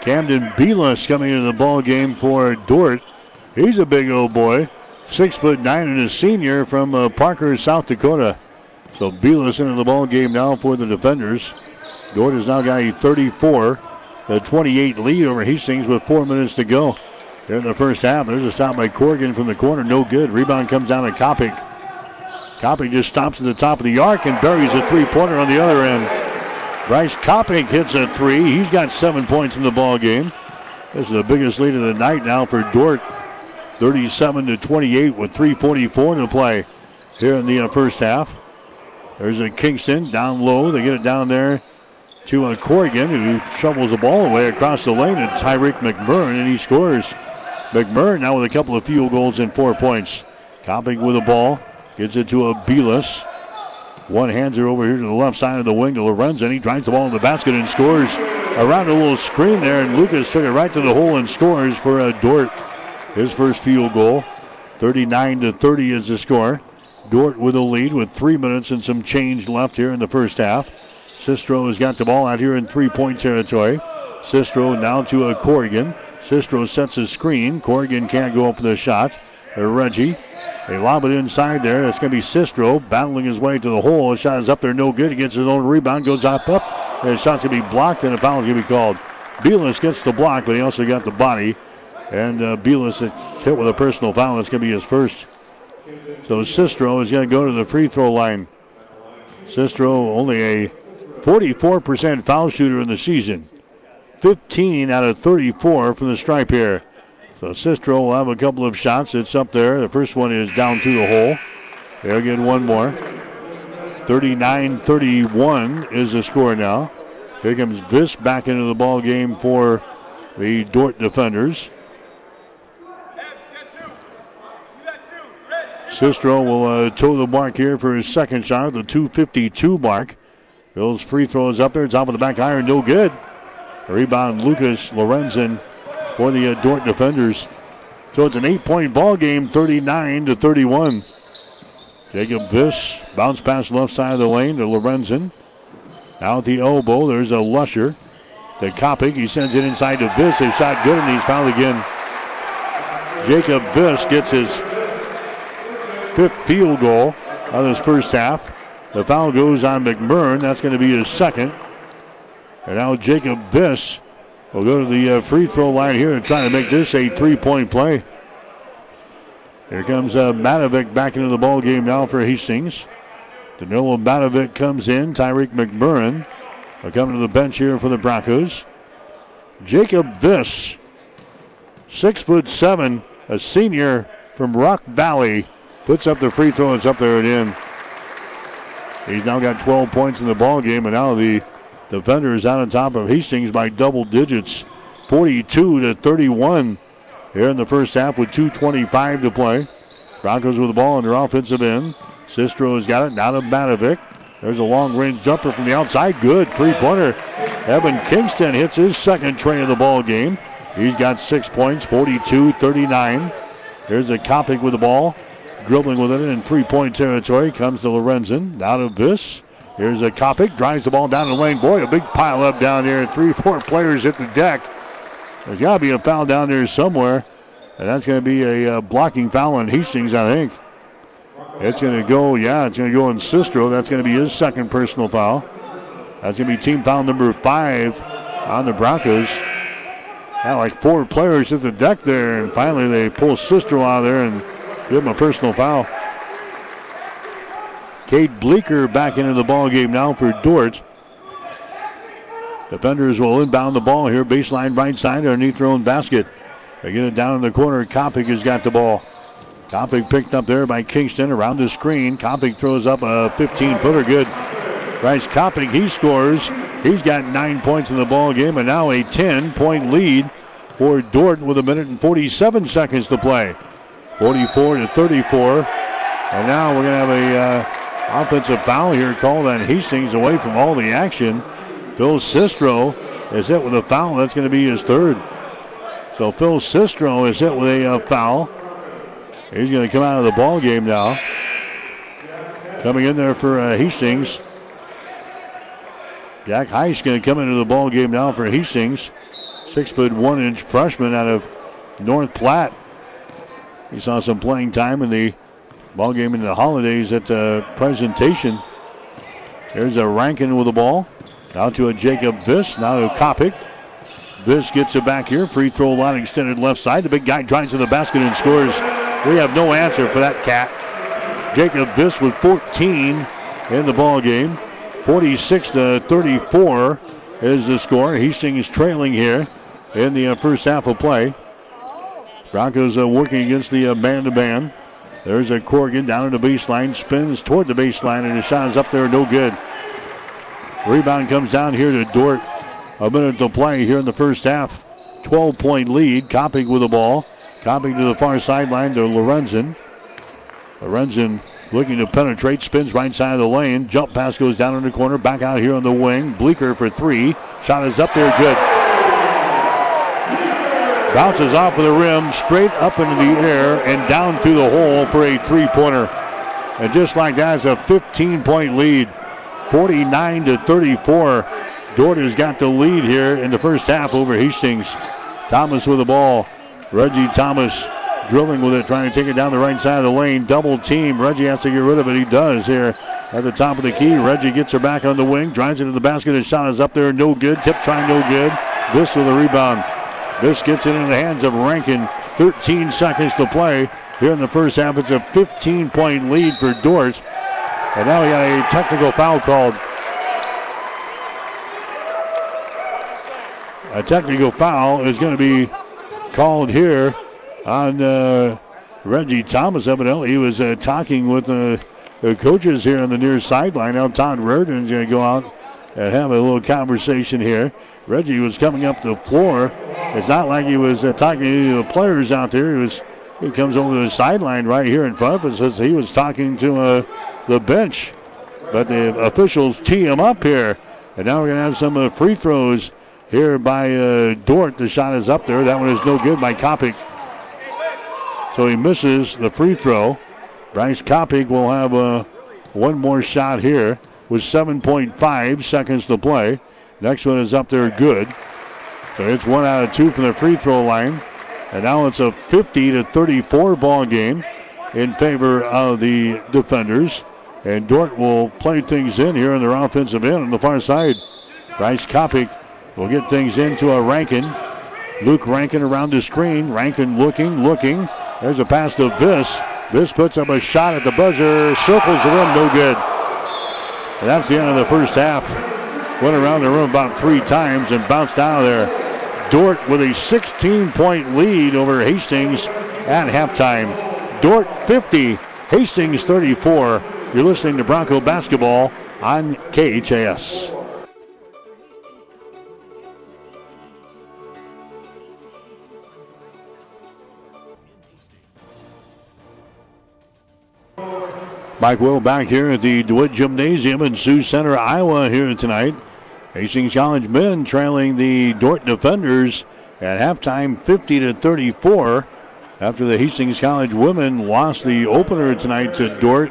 Camden Belis coming into the ball game for Dordt. He's a big old boy, six foot nine and a senior from uh, Parker, South Dakota. So Belis into the ball game now for the defenders. Dordt has now got a 34, a 28 lead over Hastings with four minutes to go. Here in the first half, there's a stop by Corrigan from the corner, no good. Rebound comes down to Kopic. Kopic just stops at the top of the arc and buries a three-pointer on the other end. Bryce Kopping hits a three. He's got seven points in the ball game. This is the biggest lead of the night now for Dordt. 37 to 28 with 3:44 to play here in the uh, first half. There's a Kingston down low. They get it down there to a Corrigan who shovels the ball away across the lane and Tyreek McMurrin and he scores. McMurrin now with a couple of field goals and four points. Copping with the ball. Gets it to a Belis. One hands her over here to the left side of the wing to Lorenzen. He drives the ball in the basket and scores around a little screen there. And Lucas took it right to the hole and scores for a Dordt. His first field goal. 39 to 30 is the score. Dordt with a lead with three minutes and some change left here in the first half. Sistro has got the ball out here in three-point territory. Sistro now to a Corrigan. Sistro sets a screen. Corrigan can't go up for the shot. Reggie they lob it inside there. It's going to be Sistro battling his way to the hole. His shot is up there, no good. He gets his own rebound, goes up, up. And his shot's going to be blocked, and a foul is going to be called. Belis gets the block, but he also got the body. And uh, Belis is hit with a personal foul. It's going to be his first. So Sistro is going to go to the free throw line. Sistro only a 44% foul shooter in the season. 15 out of 34 from the stripe here. So Sistro will have a couple of shots. It's up there. The first one is down through the hole. They'll get one more. 39 31 is the score now. Here comes Viss back into the ball game for the Dordt defenders. Sistro will uh, toe the mark here for his second shot, the 252 mark. Bill's free throws up there, top of the back iron, no good. Rebound Lucas Lorenzen for the uh, Dordt defenders. So it's an eight-point ball game, 39 to 31. Jacob Viss bounce pass left side of the lane to Lorenzen. Out the elbow, there's a Lusher to Kopic. He sends it inside to Viss. His shot good, and he's fouled again. Jacob Viss gets his fifth field goal on his first half. The foul goes on McMurrin. That's going to be his second. And now Jacob Viss will go to the uh, free throw line here and try to make this a three-point play. Here comes uh, Matovic back into the ball game now for Hastings. Danilo Matovic comes in. Tyreek McMurrin are coming to the bench here for the Broncos. Jacob Viss, six foot seven, a senior from Rock Valley, puts up the free throw. It's up there and in. He's now got 12 points in the ball game, and now the defenders out on top of Hastings by double digits, 42 to 31 here in the first half with 2:25 to play. Broncos with the ball on their offensive end. Sistro has got it now to Matovic. There's a long range jumper from the outside. Good three pointer. Evan Kingston hits his second tray of the ball game. He's got six points, 42 39. Here's a Kopic with the ball. Dribbling with it in three point territory. Comes to Lorenzen. Out of this. Here's a Kopic. Drives the ball down the lane. Boy, a big pile up down there. Three, four players hit the deck. There's got to be a foul down there somewhere. And that's going to be a uh, blocking foul on Hastings, I think. It's going to go, yeah, it's going to go on Sistro. That's going to be his second personal foul. That's going to be team foul number five on the Broncos. Yeah, like four players hit the deck there, and finally they pull Sistro out of there and give him a personal foul. Cade Bleeker back into the ball game now for Dordt. Defenders will inbound the ball here, baseline right side underneath their own basket. They get it down in the corner. Kopic has got the ball. Kopic picked up there by Kingston around the screen. Kopic throws up a 15 footer. Good. Bryce Kopic, he scores. He's got nine points in the ball game and now a 10 point lead for Dordt with a minute and 47 seconds to play. 44 to 34. And now we're going to have a uh, offensive foul here called on Hastings away from all the action. Phil Sistro is hit with a foul. That's going to be his third. So Phil Sistro is hit with a uh, foul. He's going to come out of the ball game now. Coming in there for uh, Hastings. Jack Heiss going to come into the ball game now for Hastings. Six foot one inch freshman out of North Platte. He saw some playing time in the ball game in the holidays at the presentation. There's a Rankin with the ball. Now to a Jacob Viss. Now to Kopic. This gets it back here. Free throw line extended left side. The big guy drives to the basket and scores. We have no answer for that cat. Jacob Viss with 14 in the ball game. 46 to 34 is the score. Hastings trailing here in the uh, first half of play. Broncos uh, working against the man to man. There's a Corrigan down in the baseline, spins toward the baseline, and his shot is up there, no good. Rebound comes down here to Dordt. A minute to play here in the first half. 12 point lead. Kopic with the ball. Kopic to the far sideline to Lorenzen. Lorenzen looking to penetrate, spins right side of the lane. Jump pass goes down in the corner, back out here on the wing. Bleeker for three. Shot is up there, good. Bounces off of the rim, straight up into the air and down through the hole for a three pointer. And just like that, it's a 15 point lead. 49 to 34. Dordt has got the lead here in the first half over Hastings. Thomas with the ball. Reggie Thomas drilling with it, trying to take it down the right side of the lane. Double team. Reggie has to get rid of it. He does here at the top of the key. Reggie gets her back on the wing, drives into the basket. His shot is up there, no good. Tip try, no good. This with a rebound. This gets it in the hands of Rankin. 13 seconds to play here in the first half. It's a 15 point lead for Dordt. And now we got a technical foul called. A technical foul is going to be called here on uh, Reggie Thomas. Evidently, he was uh, talking with the, the, coaches here on the near sideline. Now Todd Reardon is going to go out and have a little conversation here. Reggie was coming up the floor. It's not like he was uh, talking to the players out there. He was he comes over to the sideline right here in front of us as he was talking to uh, the bench. But the officials tee him up here. And now we're going to have some uh, free throws here by uh, Dordt. The shot is up there. That one is no good by Kopic. So he misses the free throw. Bryce Kopic will have uh, one more shot here with 7.5 seconds to play. Next one is up there good. So it's one out of two from the free throw line. And now it's a 50 to 34 ball game in favor of the defenders. And Dordt will play things in here on their offensive end on the far side. Bryce Kopic will get things into a Rankin. Luke Rankin around the screen. Rankin looking, looking. There's a pass to Viss. Viss puts up a shot at the buzzer, circles the rim, no good. And that's the end of the first half. Went around the room about three times and bounced out of there. Dordt with a 16 point lead over Hastings at halftime. Dordt 50, Hastings 34. You're listening to Bronco basketball on KHAS. Mike Will back here at the DeWitt Gymnasium in Sioux Center, Iowa, here tonight. Hastings College men trailing the Dordt defenders at halftime 50 to 34 after the Hastings College women lost the opener tonight to Dordt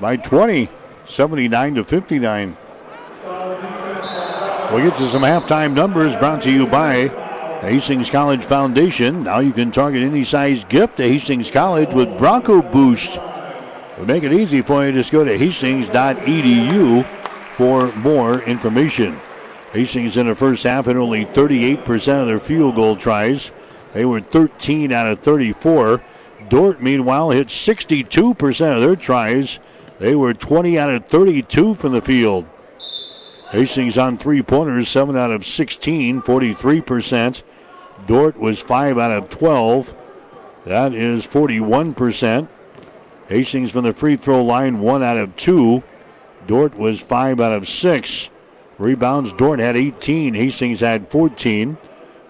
by 20, 79 to 59. We'll get to some halftime numbers brought to you by Hastings College Foundation. Now you can target any size gift to Hastings College with Bronco Boost. We make it easy for you. Just go to hastings.edu for more information. Hastings in the first half had only 38% of their field goal tries. They were 13 out of 34. Dordt, meanwhile, hit 62% of their tries. They were 20 out of 32 from the field. Hastings on three pointers, 7 out of 16, 43%. Dordt was 5 out of 12. That is 41%. Hastings from the free throw line, 1 out of 2. Dordt was 5 out of 6. Rebounds, Dordt had 18. Hastings had 14.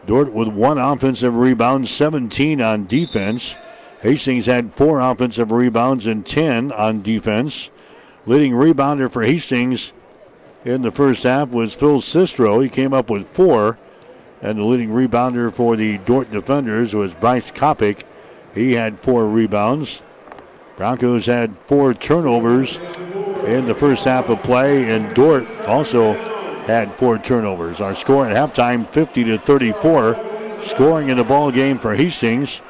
Dordt with one offensive rebound, 17 on defense. Hastings had four offensive rebounds and 10 on defense. Leading rebounder for Hastings in the first half was Phil Sistro. He came up with four. And the leading rebounder for the Dordt defenders was Bryce Kopic. He had four rebounds. Broncos had four turnovers in the first half of play, and Dordt also had four turnovers. Our score at halftime 50 to 34. Scoring in the ball game for Hastings.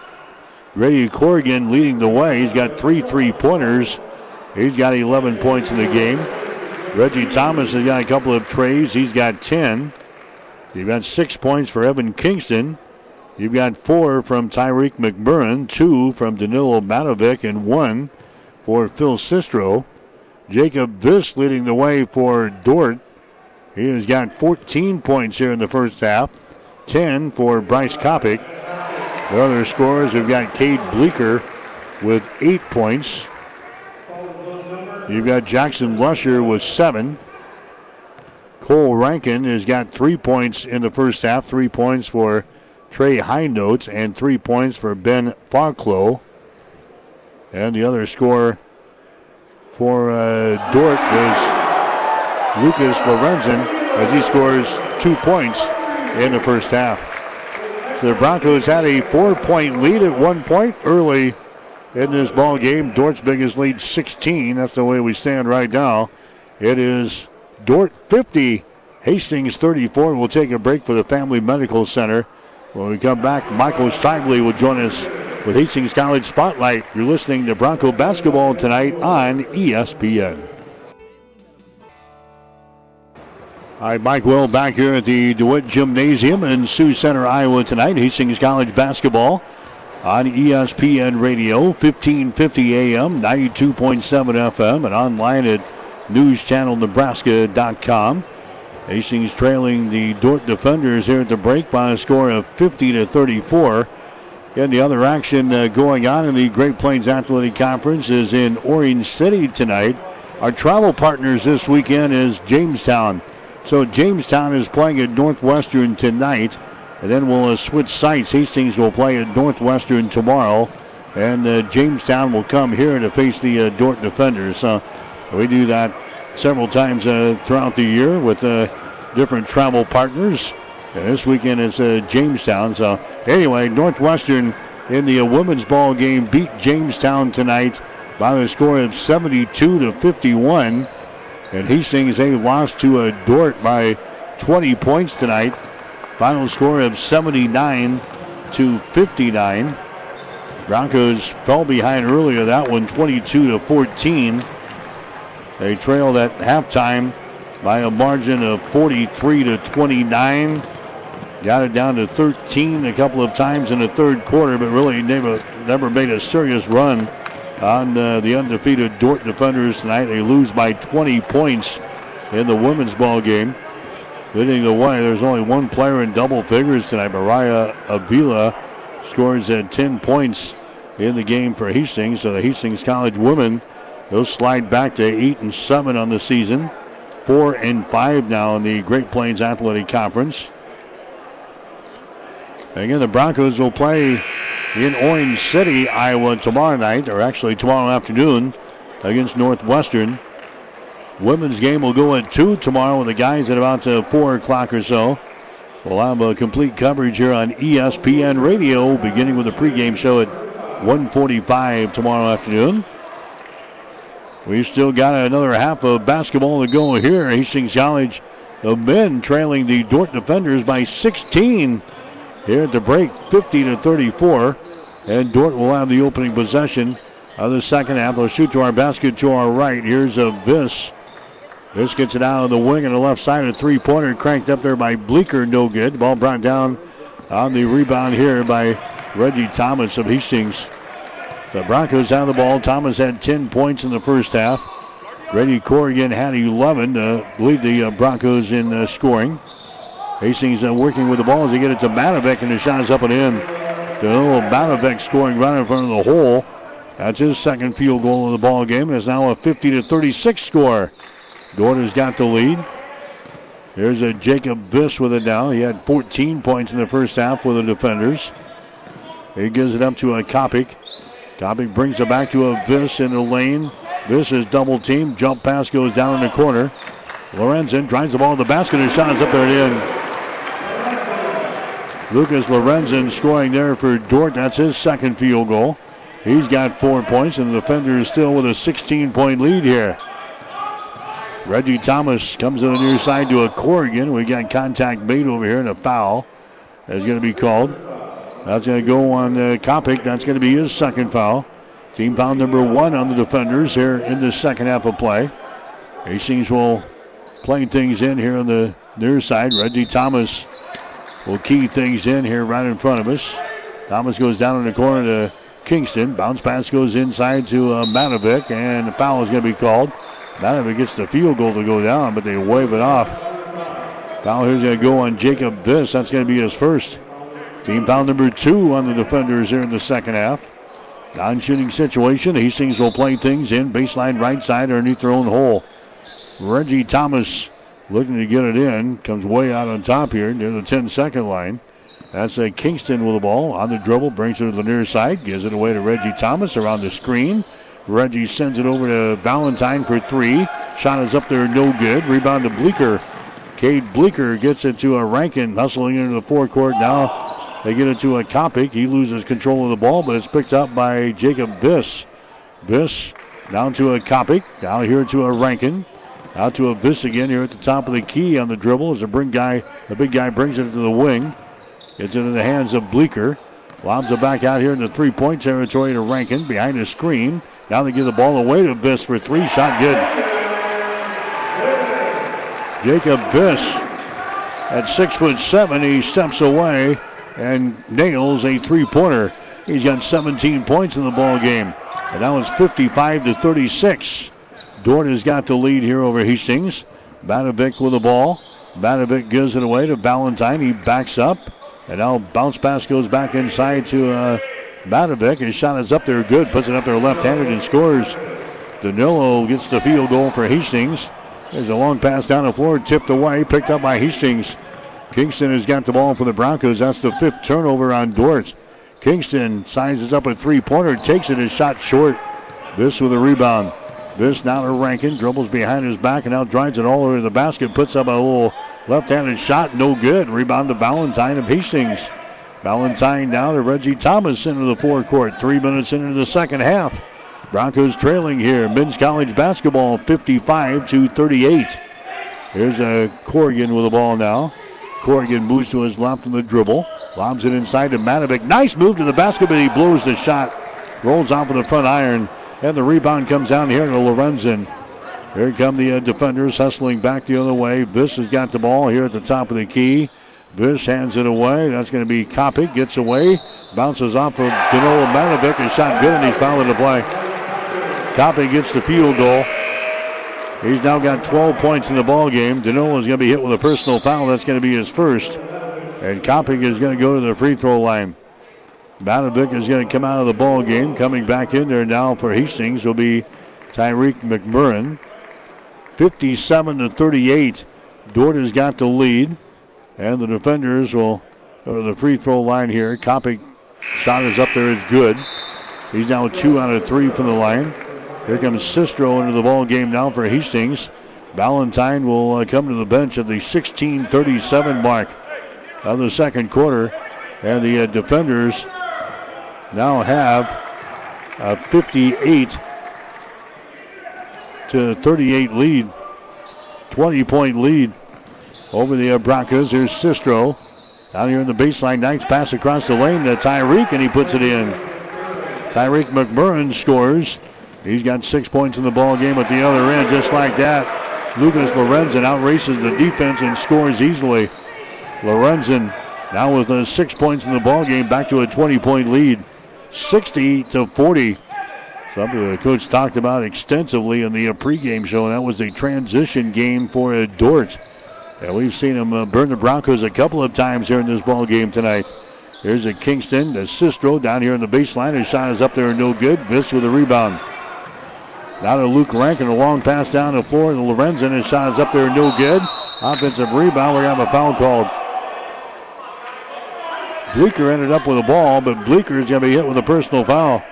Grady Corrigan leading the way. He's got three three pointers. He's got 11 points in the game. Reggie Thomas has got a couple of trays. He's got 10. You've got six points for Evan Kingston. You've got four from Tyreek McMurrin, two from Danilo Matovic, and one for Phil Sistro. Jacob Viss leading the way for Dordt. He has got 14 points here in the first half, 10 for Bryce Kopic. The other scorers have got Cade Bleeker with eight points. You've got Jackson Lusher with seven. Cole Rankin has got three points in the first half, three points for Trey Hindnotes, and three points for Ben Farklow. And the other score for uh, Dordt was Lucas Lorenzen as he scores two points in the first half. The Broncos had a four-point lead at one point early in this ball game. Dordt's biggest lead, 16. That's the way we stand right now. It is Dordt 50, Hastings 34. We'll take a break for the Family Medical Center. When we come back, Michael Shively will join us with Hastings College Spotlight. You're listening to Bronco basketball tonight on ESPN. All right, Mike Will back here at the DeWitt Gymnasium in Sioux Center, Iowa tonight. Hastings College basketball on ESPN Radio, 1550 AM, 92.7 FM, and online at newschannelnebraska.com. Hastings trailing the Dordt defenders here at the break by a score of 50 to 34. And the other action uh, going on in the Great Plains Athletic Conference is in Orange City tonight. Our travel partners this weekend is Jamestown. So Jamestown is playing at Northwestern tonight. And then we'll uh, switch sites. Hastings will play at Northwestern tomorrow. And uh, Jamestown will come here to face the uh, Dordt defenders. So we do that several times uh, throughout the year with uh, different travel partners. And this weekend is uh, Jamestown. So anyway, Northwestern in the women's ball game beat Jamestown tonight by the score of 72 to 51. And Hastings they lost to uh, a Dordt by 20 points tonight. Final score of 79 to 59. Broncos fell behind earlier that one 22 to 14. They trailed at halftime by a margin of 43 to 29. Got it down to 13 a couple of times in the third quarter, but really never never made a serious run on uh, the undefeated Dordt defenders tonight. They lose by 20 points in the women's ball game. Leading the way, there's only one player in double figures tonight. Mariah Avila scores at 10 points in the game for Hastings. So the Hastings College women They'll slide back to eight and seven on the season, four and five now in the Great Plains Athletic Conference. Again, the Broncos will play in Orange City, Iowa tomorrow night, or actually tomorrow afternoon, against Northwestern. Women's game will go at two tomorrow with the guys at about uh, four o'clock or so. We'll have a complete coverage here on ESPN Radio, beginning with the pregame show at 1:45 tomorrow afternoon. We've still got another half of basketball to go here. Hastings College, the men trailing the Dordt defenders by 16 here at the break, 50 to 34. And Dordt will have the opening possession of the second half. They'll shoot to our basket to our right. Here's a Viss. This gets it out of the wing on the left side. Of a three pointer cranked up there by Bleeker. No good. Ball brought down on the rebound here by Reggie Thomas of Hastings. The Broncos have the ball. Thomas had 10 points in the first half. Reggie Corrigan had 11 to lead the uh, Broncos in uh, scoring. Hastings uh, working with the ball as they get it to Matovic, and the shot is up and in. little Matovic scoring right in front of the hole. That's his second field goal of the ball game. It's now a 50 to 36 score. Gordon's got the lead. There's a Jacob Viss with it now. He had 14 points in the first half for the defenders. He gives it up to a Kopic. Kopic brings it back to a Viss in the lane. Viss is double team. Jump pass goes down in the corner. Lorenzen drives the ball to the basket and shot is up there and in. Lucas Lorenzen scoring there for Dordt. That's his second field goal. He's got four points, and the defender is still with a 16 point lead here. Reggie Thomas comes to the near side to a Corrigan. We got contact made over here and a foul is going to be called. That's going to go on uh, Kopic. That's going to be his second foul. Team foul number one on the defenders here in the second half of play. Hastings will play things in here on the near side. Reggie Thomas will key things in here right in front of us. Thomas goes down in the corner to Kingston. Bounce pass goes inside to uh, Matovic, and the foul is going to be called. Matovic gets the field goal to go down, but they wave it off. Foul here's going to go on Jacob Viss. That's going to be his first. Team foul number two on the defenders here in the second half. Non shooting situation. Hastings will play things in baseline right side underneath their own hole. Reggie Thomas looking to get it in. Comes way out on top here near the 10 second line. That's a Kingston with the ball on the dribble. Brings it to the near side. Gives it away to Reggie Thomas around the screen. Reggie sends it over to Valentine for three. Shot is up there, no good. Rebound to Bleeker. Cade Bleeker gets it to a Rankin, hustling into the forecourt now they get it to a Kopic. He loses control of the ball, but it's picked up by Jacob Viss. Viss down to a Kopic. Down here to a Rankin. Out to a Viss again here at the top of the key on the dribble as the bring guy, the big guy brings it to the wing. Gets it in the hands of Bleeker. Lobs it back out here in the three-point territory to Rankin behind the screen. Now they give the ball away to Viss for three. Shot good. Jacob Viss at six foot seven, he steps away and nails a three-pointer. He's got 17 points in the ball game. And now it's 55 to 36. Dordt has got the lead here over Hastings. Matovic with the ball. Matovic gives it away to Valentine. He backs up. And now bounce pass goes back inside to uh. His shot is up there good. Puts it up there left-handed and scores. Danilo gets the field goal for Hastings. There's a long pass down the floor, tipped away, picked up by Hastings. Kingston has got the ball for the Broncos. That's the fifth turnover on Dordt. Kingston sizes up a three-pointer, takes it, his shot short. This with a rebound. This now to Rankin, dribbles behind his back and now drives it all over the basket, puts up a little left-handed shot, no good. Rebound to Valentine of Hastings. Valentine now to Reggie Thomas into the forecourt. Three minutes into the second half. Broncos trailing here. Men's college basketball 55 to 38. Here's a Corrigan with the ball now. Corrigan moves to his left in the dribble. Lobs it inside to Matovic. Nice move to the basket, but he blows the shot. Rolls off of the front iron. And the rebound comes down here to Lorenzen. Here come the uh, defenders hustling back the other way. Viss has got the ball here at the top of the key. Viss hands it away. That's going to be Kopic. Gets away. Bounces off of Danilo Matovic. A shot good, and he's fouling the play. Kopic gets the field goal. He's now got 12 points in the ball game. Danilo is going to be hit with a personal foul. That's going to be his first. And Kopic is going to go to the free throw line. Matovic is going to come out of the ball game. Coming back in there now for Hastings will be Tyreek McMurrin. 57 to 38. Dordt has got the lead. And the defenders will go to the free throw line here. Kopic shot is up there. It's good. He's now two out of three from the line. Here comes Sistro into the ball game now for Hastings. Valentine will uh, come to the bench at the 16:37 mark of the second quarter, and the uh, defenders now have a 58 to 38 lead, 20 point lead over the uh, Broncos. Here's Sistro down here in the baseline. Nice pass across the lane to Tyreek, and he puts it in. Tyreek McMurrin scores. He's got six points in the ball game at the other end, just like that. Lucas Lorenzen outraces the defense and scores easily. Lorenzen now with uh, six points in the ball game, back to a 20-point lead, 60 to 40. Something the coach talked about extensively in the uh, pregame show, and that was a transition game for Dordt. And we've seen him uh, burn the Broncos a couple of times here in this ball game tonight. Here's a Kingston, a Sistro down here in the baseline. His shot is up there, no good. Viss with a rebound. Now to Luke Rankin, a long pass down the floor to Lorenzen. His shot is up there, no good. Offensive rebound. We're going to have a foul called. Bleeker ended up with a ball, but Bleeker is going to be hit with a personal foul.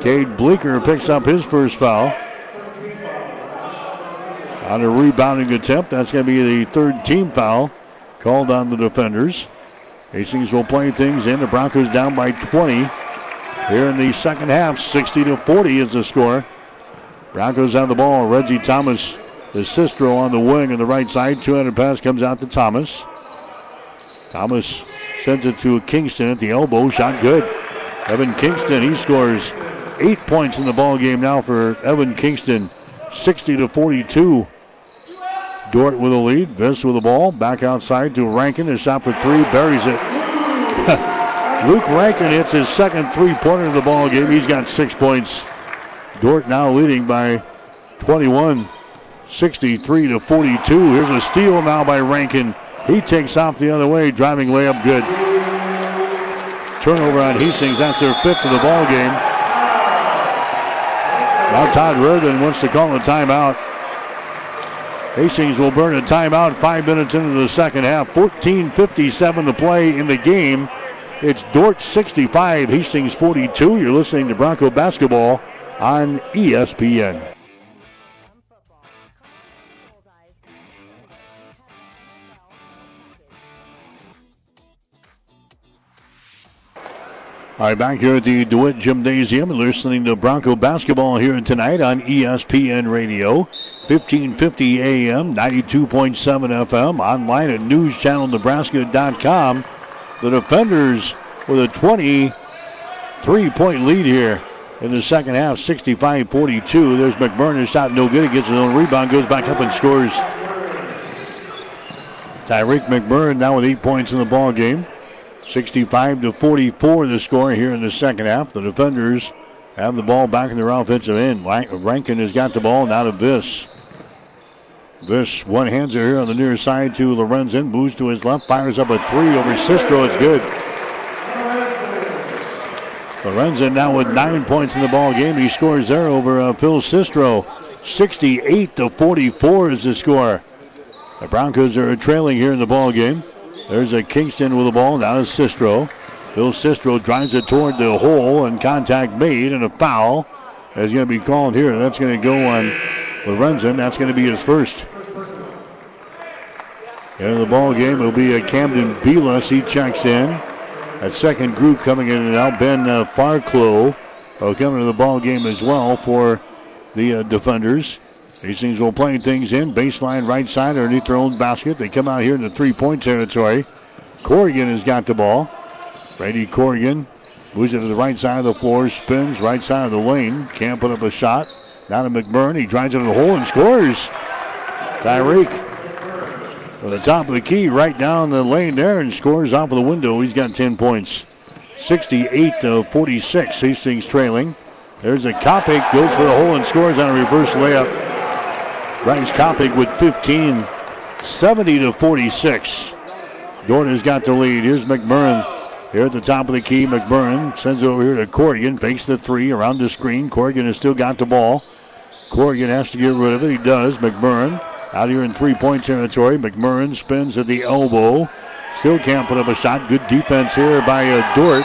Cade Bleeker picks up his first foul. On a rebounding attempt, that's going to be the third team foul called on the defenders. Hastings will play things in. The Broncos down by 20 here in the second half. 60 to 40 is the score. Broncos have the ball. Reggie Thomas, the Sistro on the wing on the right side. 200 pass comes out to Thomas. Thomas sends it to Kingston at the elbow. Shot good. Evan Kingston, he scores eight points in the ball game now for Evan Kingston. 60 to 42. Dordt with a lead. Viss with the ball. Back outside to Rankin. A shot for three. Buries it. <laughs> Luke Rankin hits his second three-pointer of the ball game. He's got six points. Dordt now leading by 21, 63 to 42. Here's a steal now by Rankin. He takes off the other way, driving layup good. Turnover on Hastings. That's their fifth of the ball game. Now Todd Reardon wants to call a timeout. Hastings will burn a timeout five minutes into the second half. 14.57 to play in the game. It's Dordt 65, Hastings 42. You're listening to Bronco Basketball on ESPN. All right, back here at the DeWitt Gymnasium, listening to Bronco basketball here tonight on ESPN Radio, 1550 AM, 92.7 FM, online at newschannelnebraska.com. The defenders with a 23 point lead here in the second half, 65 42. There's McBurney, shot no good. He gets his own rebound, goes back up and scores. Tyreek McBurn now with eight points in the ball game. 65 to 44 the score here in the second half. The defenders have the ball back in their offensive end. Rankin has got the ball now to Viss. Viss one hands it here on the near side to Lorenzen. Moves to his left, fires up a three over Sistro. It's good. Lorenzen now with nine points in the ball game. He scores there over uh, Phil Sistro. 68 to 44 is the score. The Broncos are trailing here in the ball game. There's a Kingston with the ball. Now is Sistro. Phil Sistro drives it toward the hole and contact made and a foul is going to be called here. That's going to go on Lorenzen. That's going to be his first. In the ball game It'll be a Camden Belis. He checks in. That second group coming in and out. Ben uh, Farclough uh, coming to the ball game as well for the uh, defenders. Hastings will play things in. Baseline right side underneath their own basket. They come out here in the three-point territory. Corrigan has got the ball. Brady Corrigan moves it to the right side of the floor, spins right side of the lane. Can't put up a shot. Now to McMurray. He drives it to the hole and scores. Tyreek from the top of the key right down the lane there and scores off of the window. He's got 10 points. 68 to 46. Hastings trailing. There's a Kopic, goes for the hole and scores on a reverse layup. Bryce Kopic with 15. 70 to 46. Dordt has got the lead. Here's McMurray here at the top of the key, McMurray sends it over here to Corrigan. Fakes the three around the screen. Corrigan has still got the ball. Corrigan has to get rid of it. He does. McMurray out here in three-point territory. McMurray spins at the elbow. Still can't put up a shot. Good defense here by uh, Dordt.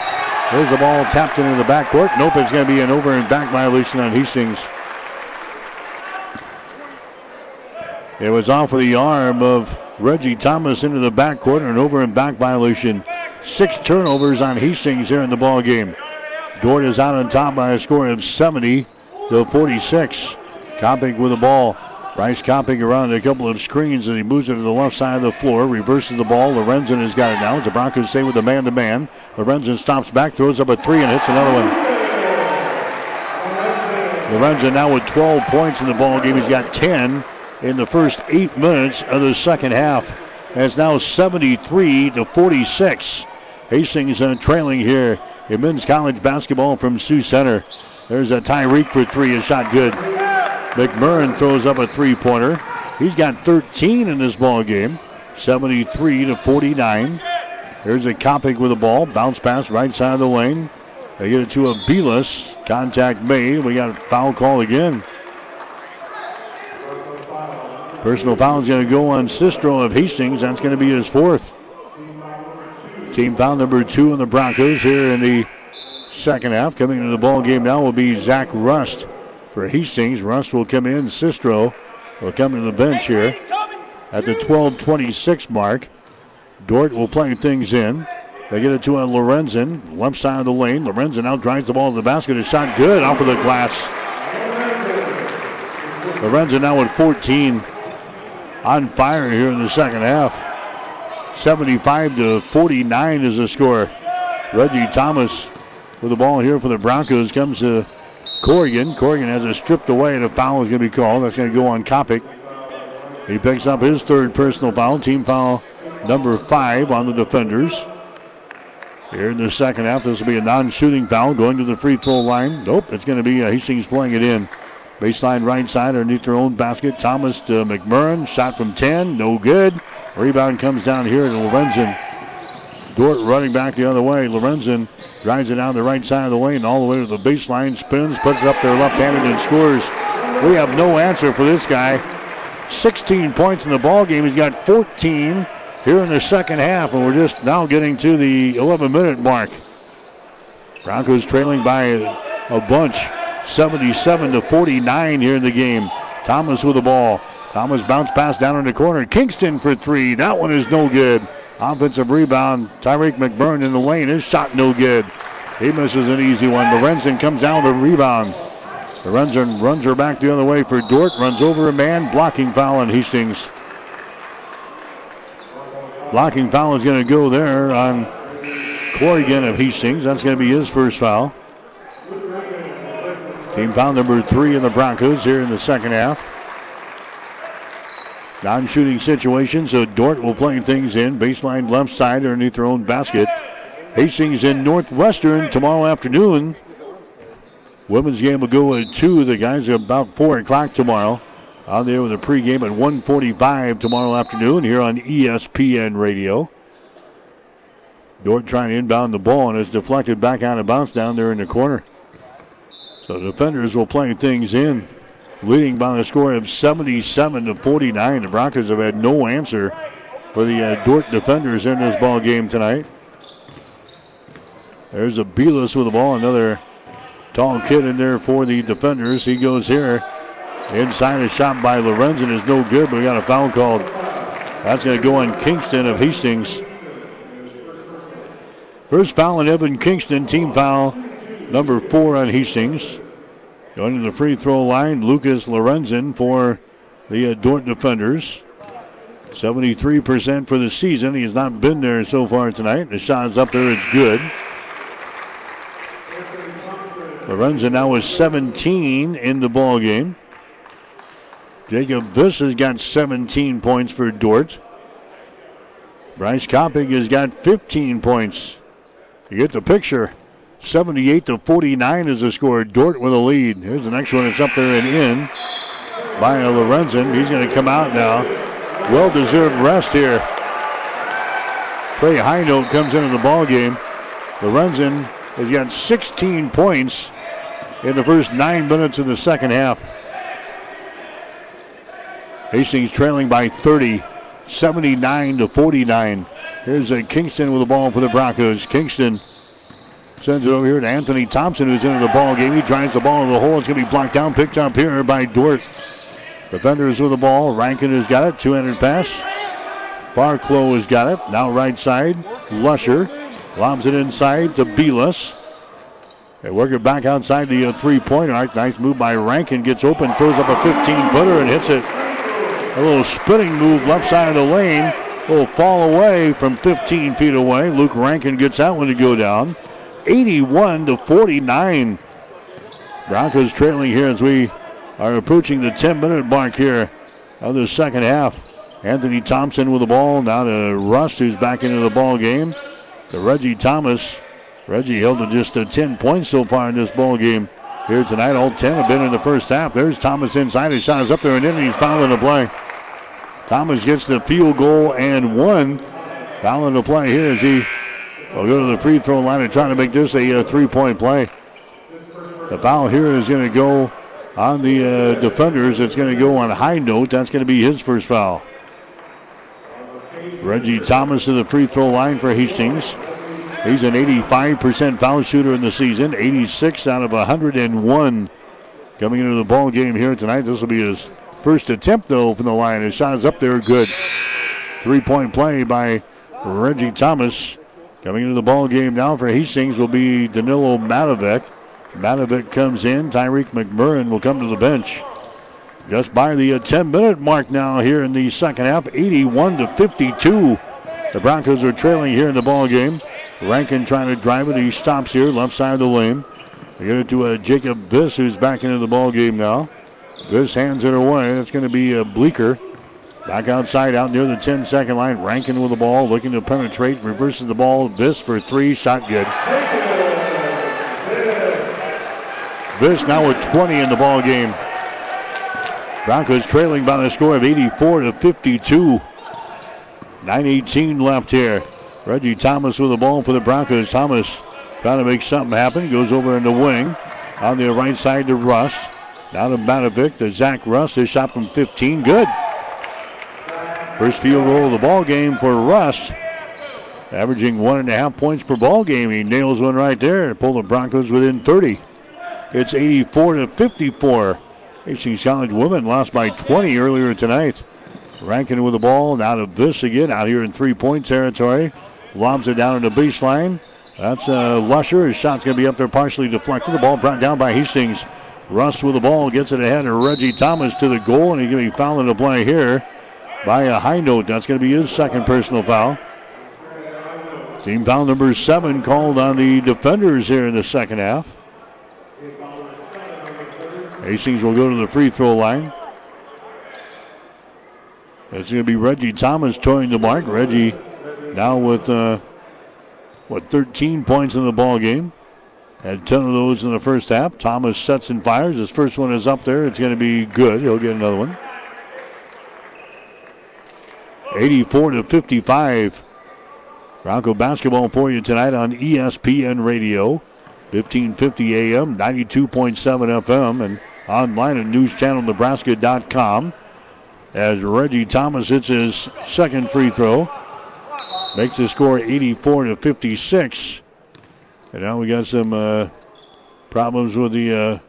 There's the ball tapped into the backcourt. Nope, it's going to be an over and back violation on Hastings. It was off of the arm of Reggie Thomas into the backcourt, and over and back violation. Six turnovers on Hastings here in the ball game. Dordt is out on top by a score of 70 to 46. Kopic with the ball. Bryce Kopic around a couple of screens and he moves it to the left side of the floor, reverses the ball. Lorenzen has got it now. The Broncos stay with the man-to-man. Lorenzen stops back, throws up a three, and hits another one. Lorenzen now with 12 points in the ball game. He's got 10 in the first eight minutes of the second half. It's now 73 to 46. Hastings uh, trailing here in men's college basketball from Sioux Center. There's a Tyreek for three, a shot good. McMurray throws up a three-pointer. He's got 13 in this ball game, 73 to 49. There's a Kopic with the ball, bounce pass right side of the lane. They get it to a Belis. Contact made. We got a foul call again. Personal foul is going to go on Sistro of Hastings. That's going to be his fourth. Team foul number two on the Broncos here in the second half. Coming into the ball game now will be Zach Rust for Hastings. Rust will come in. Sistro will come to the bench here at the 12:26 mark. Dordt will play things in. They get it to a Lorenzen, left side of the lane. Lorenzen now drives the ball to the basket. A shot good off of the glass. Lorenzen now with 14 on fire here in the second half. 75 to 49 is the score. Reggie Thomas with the ball here for the Broncos comes to Corrigan. Corrigan has it stripped away, and a foul is going to be called. That's going to go on Kopic. He picks up his third personal foul, team foul number five on the defenders. Here in the second half, this will be a non-shooting foul going to the free throw line. Nope, it's going to be uh, Hastings playing it in. Baseline right side underneath their own basket. Thomas to McMurray. Shot from 10. No good. Rebound comes down here to Lorenzen. Dordt running back the other way. Lorenzen drives it down the right side of the lane all the way to the baseline. Spins, puts it up there left-handed and scores. We have no answer for this guy. 16 points in the ball game. He's got 14 here in the second half, and we're just now getting to the 11-minute mark. Broncos trailing by a bunch. 77 to 49 here in the game. Thomas with the ball. Thomas bounce pass down in the corner. Kingston for three. That one is no good. Offensive rebound. Tyreek McBurn in the lane. His shot no good. He misses an easy one. Lorenzen comes down with a rebound. Lorenzen runs her back the other way for Dordt. Runs over a man. Blocking foul on Hastings. Blocking foul is going to go there on Corrigan of Hastings. That's going to be his first foul. Team foul number three in the Broncos here in the second half. Non-shooting situation, so Dordt will play things in. Baseline left side underneath their own basket. Hastings in Northwestern tomorrow afternoon. Women's game will go at 2. The guys are about 4 o'clock tomorrow. On there with a pregame at 145 tomorrow afternoon here on ESPN Radio. Dordt trying to inbound the ball and it's deflected back out of bounds down there in the corner. So defenders will play things in, leading by a score of 77 to 49. The Broncos have had no answer for the uh, Dordt defenders in this ball game tonight. There's a Belis with the ball, another tall kid in there for the defenders. He goes here. Inside a shot by Lorenzen is no good, but we got a foul called. That's going to go on Kingston of Hastings. First foul on Evan Kingston, team foul number four on Hastings. Going to the free throw line, Lucas Lorenzen for the uh, Dordt defenders. 73% for the season. He has not been there so far tonight. The shot is up there. It's good. Lorenzen now is 17 in the ball game. Jacob Viss has got 17 points for Dordt. Bryce Copping has got 15 points. You get the picture. 78 to 49 is the score. Dordt with a lead. Here's the next one. It's up there and in by Lorenzen. He's going to come out now. Well-deserved rest here. Trey Note comes into the ball game. Lorenzen has got 16 points in the first nine minutes of the second half. Hastings trailing by 30, 79 to 49. Here's a Kingston with the ball for the Broncos. Kingston sends it over here to Anthony Thompson, who's into the ball game. He drives the ball in the hole. It's going to be blocked down, picked up here by Dordt. Defenders with the ball. Rankin has got it. Two-handed pass. Barclow has got it. Now right side. Lusher lobs it inside to Belis. They work it back outside the uh, three-point arc. Nice move by Rankin. Gets open, throws up a 15-footer and hits it. A little spinning move left side of the lane. A little fall away from 15 feet away. Luke Rankin gets that one to go down. 81 to 49. Broncos trailing here as we are approaching the 10-minute mark here of the second half. Anthony Thompson with the ball. Now to Rust, who's back into the ball game. To Reggie Thomas. Reggie held to just uh, 10 points so far in this ball game here tonight. All 10 have been in the first half. There's Thomas inside. His shot is up there and in, he's fouling the play. Thomas gets the field goal and one. Fouling the play here as he will go to the free throw line and trying to make this a, a uh, three-point play. The foul here is going to go on the uh, defenders. It's going to go on a high note. That's going to be his first foul. Reggie Thomas to the free throw line for Hastings. He's an 85% foul shooter in the season, 86 out of 101 coming into the ball game here tonight. This will be his first attempt, though, from the line. His shot is up there, good. Three-point play by Reggie Thomas. Coming into the ball game now for Hastings will be Danilo Matovic. Matovic comes in. Tyreek McMurrin will come to the bench. Just by the 10-minute mark now here in the second half, 81 to 52. The Broncos are trailing here in the ball game. Rankin trying to drive it. He stops here, left side of the lane. They get it to uh, Jacob Viss, who's back into the ball game now. Viss hands it away. That's going to be uh, Bleeker. Back outside, out near the 10 second line. Rankin with the ball, looking to penetrate. Reverses the ball. Viss for three. Shot good. Viss now with 20 in the ball game. Broncos trailing by the score of 84 to 52. 9.18 left here. Reggie Thomas with the ball for the Broncos. Thomas trying to make something happen. Goes over in the wing. On the right side to Russ. Now to Matovic to Zach Russ. His shot from 15. Good. First field goal of the ball game for Russ. Averaging one and a half points per ball game. He nails one right there to pull the Broncos within 30. It's 84 to 54. Hastings College women lost by 20 earlier tonight. Rankin with the ball. Now of this again out here in three point territory. Lobs it down in the baseline. That's a Lusher. His shot's going to be up there partially deflected. The ball brought down by Hastings. Russ with the ball gets it ahead of Reggie Thomas to the goal, and he's going to be fouling the play here by a high note. That's going to be his second personal foul. Team foul number seven called on the defenders here in the second half. Hastings will go to the free throw line. It's going to be Reggie Thomas towing the mark. Reggie now with uh, what 13 points in the ball game. Had 10 of those in the first half. Thomas sets and fires. His first one is up there. It's going to be good. He'll get another one. 84 to 55. Bronco basketball for you tonight on ESPN Radio, 1550 AM, 92.7 FM, and online at newschannelnebraska.com. As Reggie Thomas hits his second free throw, makes the score 84 to 56. And now we got some uh, problems with the uh,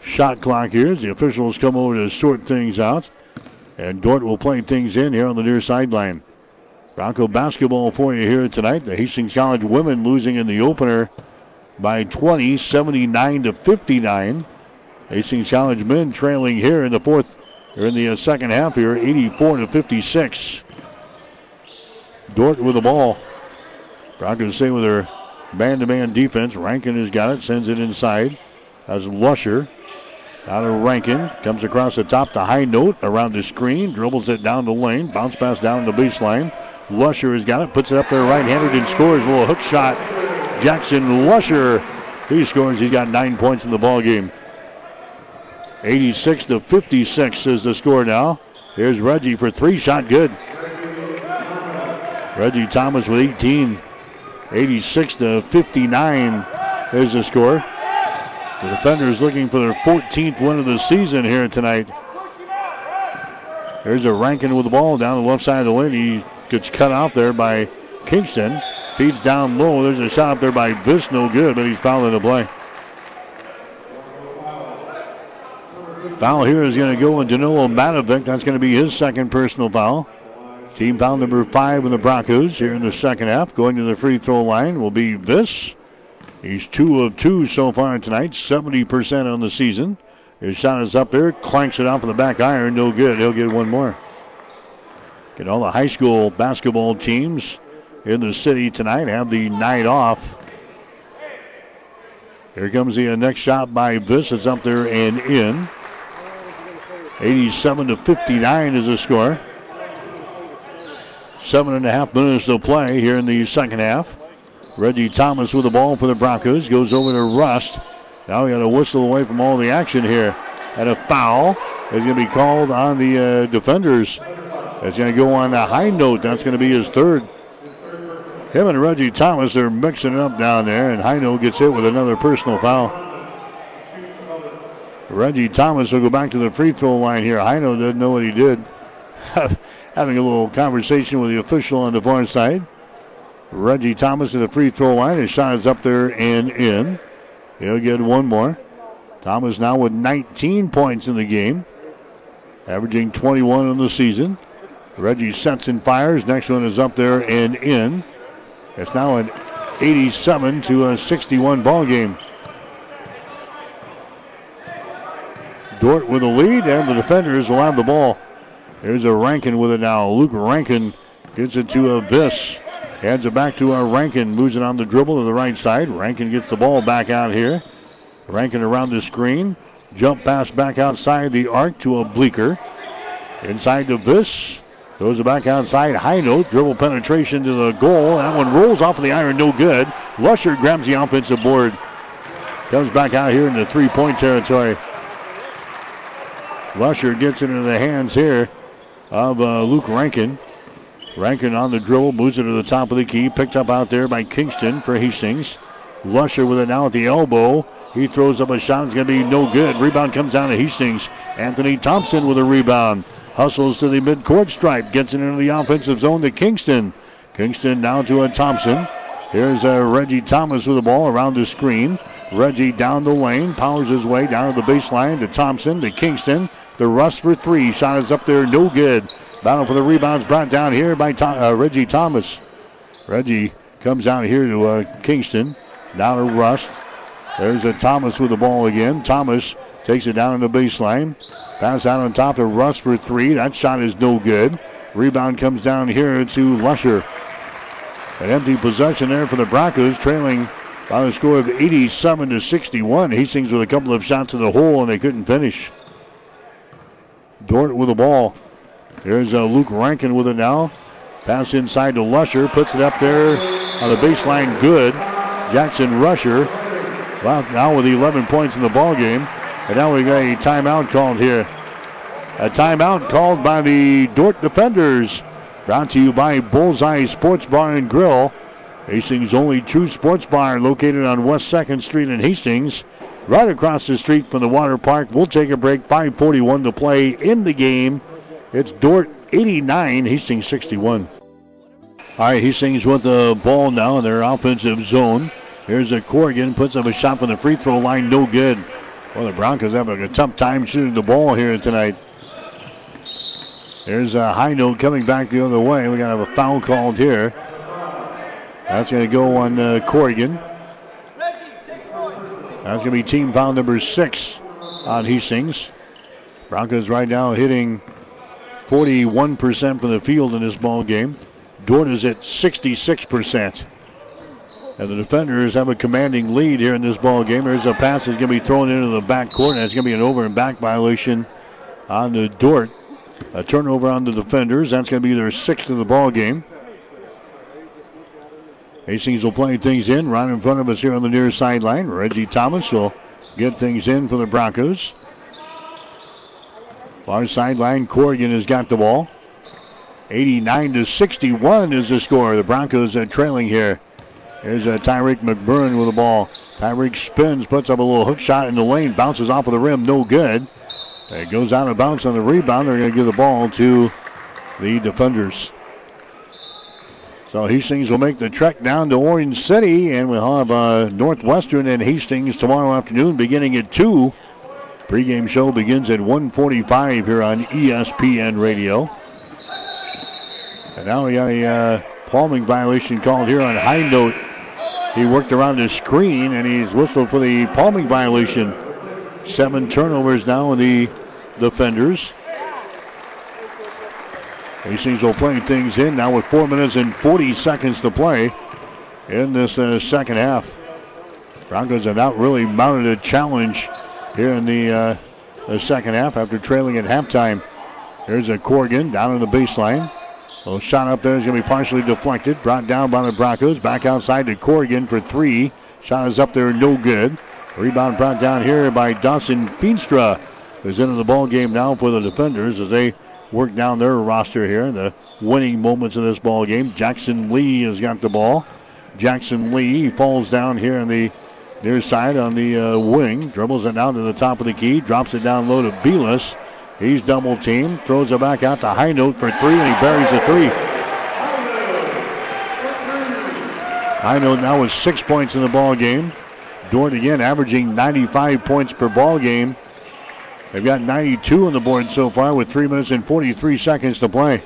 shot clock here the officials come over to sort things out. And Dordt will play things in here on the near sideline. Bronco basketball for you here tonight. The Hastings College women losing in the opener by 20, 79 to 59. Hastings College men trailing here in the fourth, or in the uh, second half here, 84 to 56. Dordt with the ball. Broncos stay with their man-to-man defense. Rankin has got it, sends it inside. As Lusher out of Rankin. Comes across the top to high note around the screen. Dribbles it down the lane. Bounce pass down the baseline. Lusher has got it. Puts it up there right handed and scores. A little hook shot. Jackson Lusher. He scores. He's got nine points in the ball game. 86 to 56 is the score now. Here's Reggie for three. Shot good. Reggie Thomas with 18. 86 to 59 is the score. The defenders looking for their 14th win of the season here tonight. There's a Rankin with the ball down the left side of the lane. He gets cut off there by Kingston. Feeds down low. There's a shot there by Viss, no good, but he's fouling the play. Foul here is going to go on Danilo Matovic. That's going to be his second personal foul. Team foul number five in the Broncos here in the second half. Going to the free throw line will be Viss. He's two of two so far tonight, 70% on the season. His shot is up there, clanks it off of the back iron, no good. He'll get one more. Get all the high school basketball teams in the city tonight have the night off. Here comes the next shot by Viss. It's up there and in. 87 to 59 is the score. Seven and a half minutes to play here in the second half. Reggie Thomas with the ball for the Broncos. Goes over to Rust. Now we got a whistle away from all the action here. And a foul is going to be called on the uh, defenders. It's going to go on a high note. That's going to be his third. Him and Reggie Thomas are mixing it up down there, and High Note gets hit with another personal foul. Reggie Thomas will go back to the free throw line here. High Note doesn't know what he did. <laughs> Having a little conversation with the official on the far side. Reggie Thomas at the free throw line. His shot is up there and in. He'll get one more. Thomas now with 19 points in the game, averaging 21 in the season. Reggie sets and fires. Next one is up there and in. It's now an 87 to a 61 ball game. Dordt with the lead, and the defenders will have the ball. There's a Rankin with it now. Luke Rankin gets it to a Viss. Hands it back to uh, Rankin. Moves it on the dribble to the right side. Rankin gets the ball back out here. Rankin around the screen. Jump pass back outside the arc to a bleaker. Inside to. Throws it back outside. High note. Dribble penetration to the goal. That one rolls off of the iron. No good. Lusher grabs the offensive board. Comes back out here in the three point territory. Lusher gets it into the hands here of uh, Luke Rankin. Rankin on the dribble, moves it to the top of the key. Picked up out there by Kingston for Hastings. Lusher with it now at the elbow. He throws up a shot. It's going to be no good. Rebound comes down to Hastings. Anthony Thompson with a rebound. Hustles to the midcourt stripe. Gets it into the offensive zone to Kingston. Kingston now to a Thompson. Here's uh, Reggie Thomas with the ball around the screen. Reggie down the lane. Powers his way down to the baseline to Thompson to Kingston. The Rust for three. Shot is up there. No good. Battle for the rebounds brought down here by Tom, uh, Reggie Thomas. Reggie comes out here to uh, Kingston. Down to Rust. There's a Thomas with the ball again. Thomas takes it down in the baseline. Pass out on top to Rust for three. That shot is no good. Rebound comes down here to Lusher. An empty possession there for the Broncos, trailing by a score of 87 to 61. Hastings with a couple of shots in the hole and they couldn't finish. Dordt with the ball. There's uh, Luke Rankin with it now. Pass inside to Lusher. Puts it up there on the baseline. Good. Jackson Lusher. Well, now with 11 points in the ball game. And now we got a timeout called here. A timeout called by the Dordt defenders. Brought to you by Bullseye Sports Bar and Grill. Hastings' only true sports bar located on West 2nd Street in Hastings. Right across the street from the water park. We'll take a break. 541 to play in the game. It's Dordt 89, Hastings 61. All right, Hastings with the ball now in their offensive zone. Here's a Corrigan, puts up a shot from the free throw line, no good. Well, the Broncos having a tough time shooting the ball here tonight. There's a high note coming back the other way. We're going to have a foul called here. That's going to go on uh, Corrigan. That's going to be team foul number six on Hastings. Broncos right now hitting 41% from the field in this ball game. Dordt is at 66%. And the defenders have a commanding lead here in this ball game. There's a pass that's going to be thrown into the back court, and it's going to be an over and back violation on the Dordt. A turnover on the defenders. That's going to be their sixth in the ball game. Hastings will play things in right in front of us here on the near sideline. Reggie Thomas will get things in for the Broncos. Far sideline, Corrigan has got the ball. 89 to 61 is the score. The Broncos are trailing here. Here's uh, Tyreek McMurrin with the ball. Tyreek spins, puts up a little hook shot in the lane, bounces off of the rim, no good. It goes out of bounds on the rebound. They're going to give the ball to the defenders. So Hastings will make the trek down to Orange City, and we'll have uh, Northwestern and Hastings tomorrow afternoon beginning at 2. Pregame show begins at 1:45 here on ESPN Radio. And now we got a uh, palming violation called here on high note. He worked around the screen and he's whistled for the palming violation. Seven turnovers now in the defenders. Hastings will play things in now with four minutes and 40 seconds to play in this uh, second half. Broncos have not really mounted a challenge here in the, uh, the second half after trailing at halftime. There's a Corrigan down in the baseline. A shot up there is going to be partially deflected. Brought down by the Broncos. Back outside to Corrigan for three. Shot is up there, no good. Rebound brought down here by Dawson Feenstra. Who's into the ball game now for the defenders as they work down their roster here. in The winning moments of this ball game. Jackson Lee has got the ball. Jackson Lee falls down here in the near side on the uh, wing. Dribbles it down to the top of the key. Drops it down low to Belis. He's double teamed. Throws it back out to high note for three, and he buries the three. High note now with six points in the ball game. Dordt again averaging 95 points per ball game. They've got 92 on the board so far with 3 minutes and 43 seconds to play.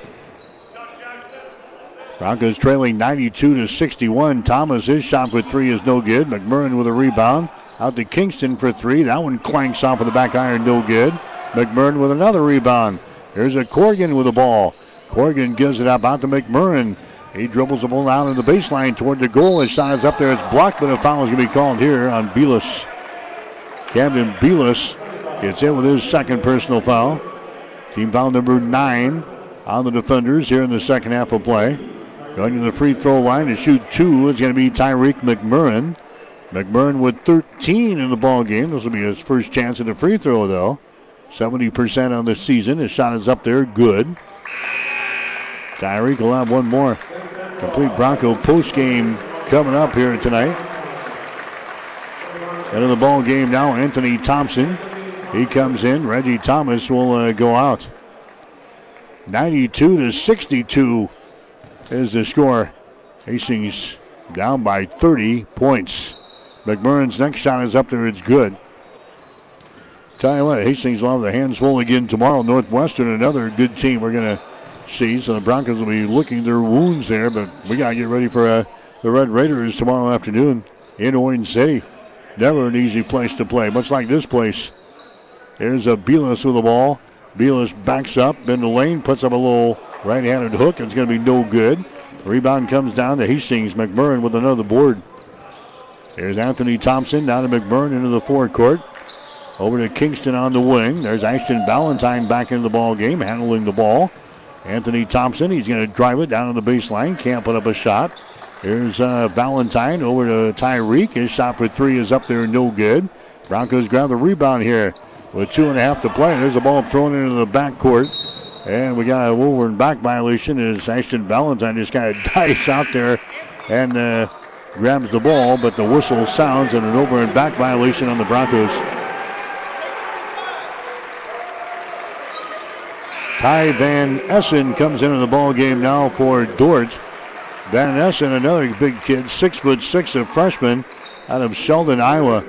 Broncos trailing 92 to 61. Thomas, his shot for three is no good. McMurrin with a rebound. Out to Kingston for three. That one clanks off of the back iron, no good. McMurrin with another rebound. Here's a Corrigan with the ball. Corrigan gives it up out to McMurrin. He dribbles the ball out the baseline toward the goal. His shot is up there. It's blocked, but a foul is going to be called here on Belis. Camden Belis gets in with his second personal foul. Team foul number nine on the defenders here in the second half of play. Going to the free throw line to shoot two is going to be Tyreek McMurrin. McMurrin with 13 in the ball game. This will be his first chance at a free throw, though. 70% on the season. His shot is up there. Good. Tyreek will have one more. Complete Bronco post game coming up here tonight. Into the ball game now, Anthony Thompson. He comes in. Reggie Thomas will uh, go out. 92 to 62 is the score. Hastings down by 30 points. McMurrin's next shot is up there. It's good. Tell you what, Hastings will have their hands full again tomorrow. Northwestern, another good team we're going to see. So the Broncos will be looking their wounds there, but we got to get ready for uh, the Red Raiders tomorrow afternoon in Orange City. Never an easy place to play, much like this place. There's a Belis with the ball. Belis backs up in the lane, puts up a little right-handed hook. It's going to be no good. Rebound comes down to Hastings. McMurrin with another board. There's Anthony Thompson down to McMurrin into the forecourt. Over to Kingston on the wing. There's Ashton Ballantyne back into the ball game, handling the ball. Anthony Thompson, he's going to drive it down to the baseline. Can't put up a shot. Here's uh, Valentine over to Tyreek. His shot for three is up there, no good. Broncos grab the rebound here with two and a half to play. There's a ball thrown into the backcourt. And we got a over and back violation as Ashton Valentine just kind of <laughs> dice out there and uh, grabs the ball, but the whistle sounds and an over and back violation on the Broncos. Ty Van Essen comes into the ball game now for Dordt. Van Essen, another big kid, six foot six, a freshman out of Sheldon, Iowa,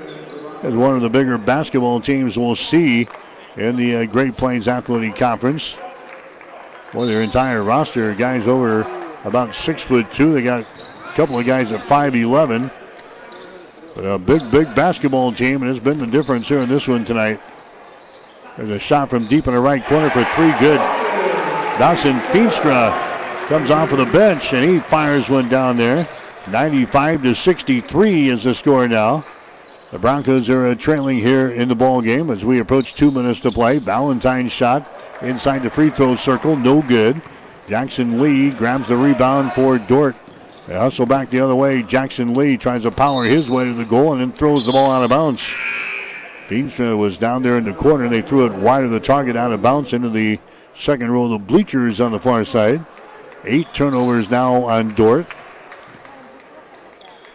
is one of the bigger basketball teams we'll see in the uh, Great Plains Athletic Conference. Well, their entire roster, guys over about six foot two. They got a couple of guys at 5'11. But a big, big basketball team, and it's been the difference here in this one tonight. There's a shot from deep in the right corner for three. Good. Dawson Feenstra comes off of the bench, and he fires one down there. 95 to 63 is the score now. The Broncos are uh, trailing here in the ball game as we approach two minutes to play. Valentine's shot inside the free throw circle, no good. Jackson Lee grabs the rebound for Dordt. They hustle back the other way. Jackson Lee tries to power his way to the goal and then throws the ball out of bounds. Feenstra was down there in the corner. And they threw it wide of the target out of bounds into the second row of the bleachers on the far side. Eight turnovers now on Dordt.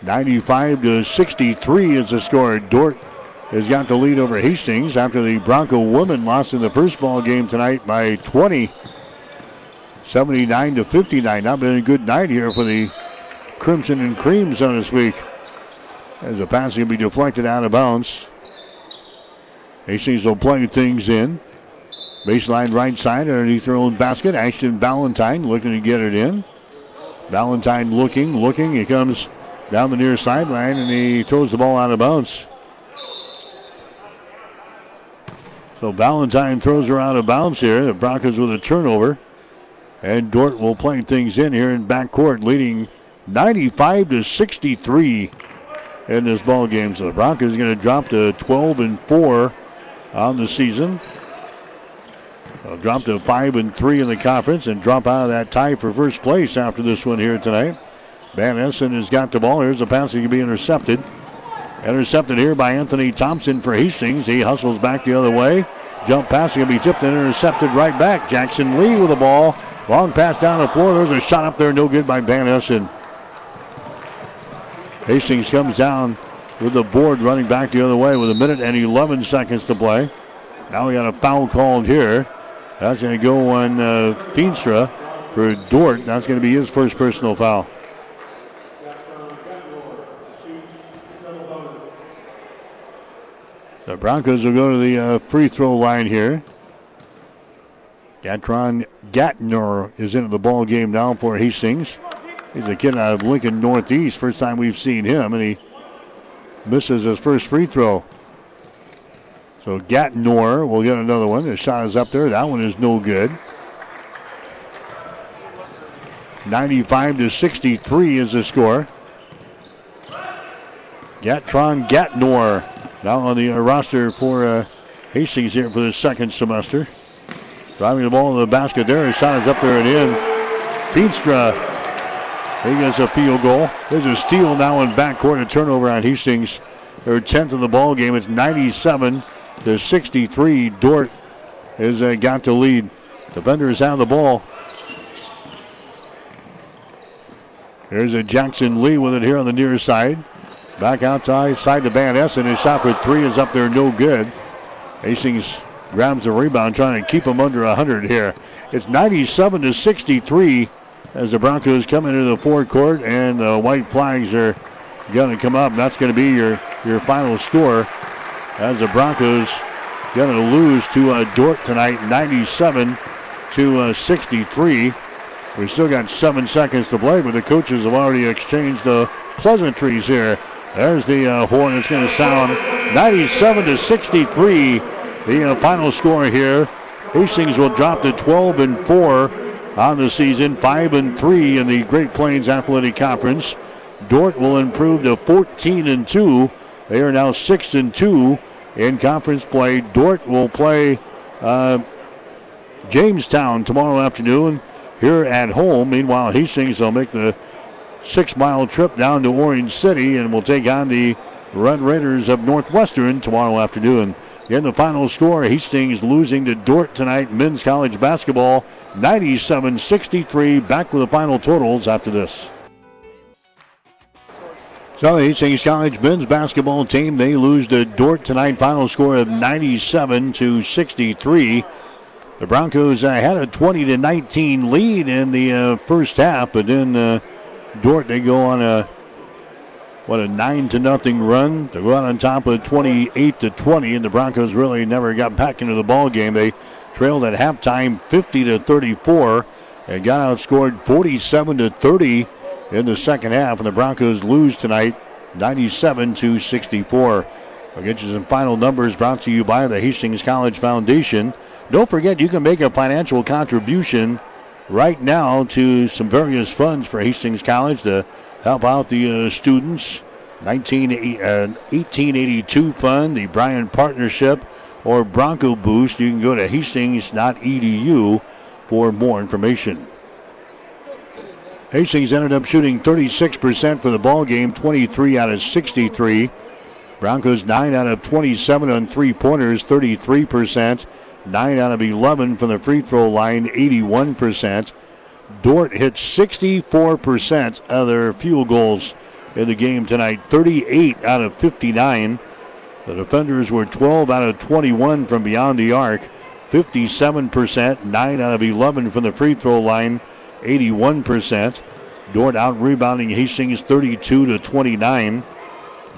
95 to 63 is the score. Dordt has got the lead over Hastings after the Bronco women lost in the first ball game tonight by 20. 79 to 59. Not been a good night here for the Crimson and Cream, so to speak. As the pass will be deflected out of bounds. Hastings will play things in. Baseline right side underneath their own basket. Ashton Valentine looking to get it in. Valentine looking, looking. He comes down the near sideline and he throws the ball out of bounds. So Valentine throws her out of bounds here. The Broncos with a turnover. And Dordt will play things in here in backcourt, leading 95 to 63 in this ball game. So the Broncos are going to drop to 12 and 4 on the season. They'll drop to 5 and 3 in the conference and drop out of that tie for first place after this one here tonight. Van Essen has got the ball. Here's a pass that can be intercepted. Intercepted here by Anthony Thompson for Hastings. He hustles back the other way. Jump pass to be tipped and intercepted right back. Jackson Lee with the ball. Long pass down the floor. There's a shot up there, no good by Van Essen. Hastings comes down with the board running back the other way with a minute and 11 seconds to play. Now we got a foul called here. That's going to go on uh, Feenstra for Dordt. That's going to be his first personal foul. The Broncos will go to the uh, free throw line here. Gatron Gatner is into the ball game now for Hastings. He's a kid out of Lincoln Northeast. First time we've seen him, and he misses his first free throw. So Gatnor will get another one. The shot is up there. That one is no good. 95 to 63 is the score. Gatron Gatnor now on the uh, roster for uh, Hastings here for the second semester. Driving the ball in the basket there. Shot is up there and in. Feenstra, he gets a field goal. There's a steal now in backcourt, a turnover on Hastings. Their 10th of the ball game. It's 97 to 63. Dordt has uh, got the lead. Defender is out the ball. There's a Jackson Lee with it here on the near side. Back outside side to Van Essen. His shot for three is up there, no good. Hastings grabs the rebound, trying to keep him under 100 here. It's 97 to 63 as the Broncos come into the forecourt, and the white flags are going to come up. That's going to be your, your final score as the Broncos going to lose to uh, Dordt tonight, 97 to uh, 63. We still got seven seconds to play, but the coaches have already exchanged the pleasantries here. There's the uh, horn. It's going to sound 97 to 63. The uh, final score here. Hastings will drop to 12 and 4 on the season, 5 and 3 in the Great Plains Athletic Conference. Dordt will improve to 14 and 2. They are now 6 and 2 in conference play. Dordt will play uh, Jamestown tomorrow afternoon here at home. Meanwhile, Hastings will make the six mile trip down to Orange City and will take on the Red Raiders of Northwestern tomorrow afternoon. In the final score, Hastings losing to Dordt tonight, men's college basketball 97 63. Back with the final totals after this. So the Hastings College men's basketball team, they lose to Dordt tonight. Final score of 97 to 63. The Broncos uh, had a 20 to 19 lead in the uh, first half, but then uh, Dordt they go on a what a nine to nothing run to go out on top of 28 to 20, and the Broncos really never got back into the ball game. They trailed at halftime 50 to 34 and got outscored 47 to 30 in the second half, and the Broncos lose tonight 97 to 64. I'll get you some final numbers brought to you by the Hastings College Foundation. Don't forget you can make a financial contribution right now to some various funds for Hastings College to help out the uh, students. 19, uh, 1882 fund, the Bryant Partnership, or Bronco Boost. You can go to hastings.edu for more information. Hastings ended up shooting 36% for the ball game, 23 out of 63. Broncos 9 out of 27 on three pointers, 33%. 9 out of 11 from the free throw line, 81%. Dordt hit 64% of their field goals in the game tonight, 38 out of 59. The defenders were 12 out of 21 from beyond the arc, 57%, 9 out of 11 from the free throw line, 81%. Dordt out rebounding Hastings 32 to 29.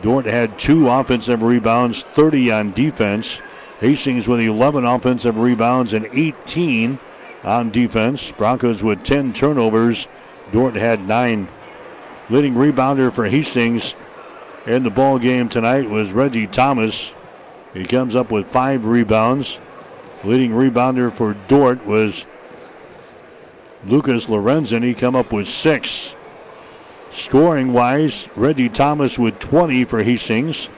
Dordt had two offensive rebounds, 30 on defense. Hastings with 11 offensive rebounds and 18 on defense. Broncos with 10 turnovers. Dordt had nine. Leading rebounder for Hastings in the ball game tonight was Reggie Thomas. He comes up with five rebounds. Leading rebounder for Dordt was Lucas Lorenzen. He come up with six. Scoring wise, Reggie Thomas with 20 for Hastings.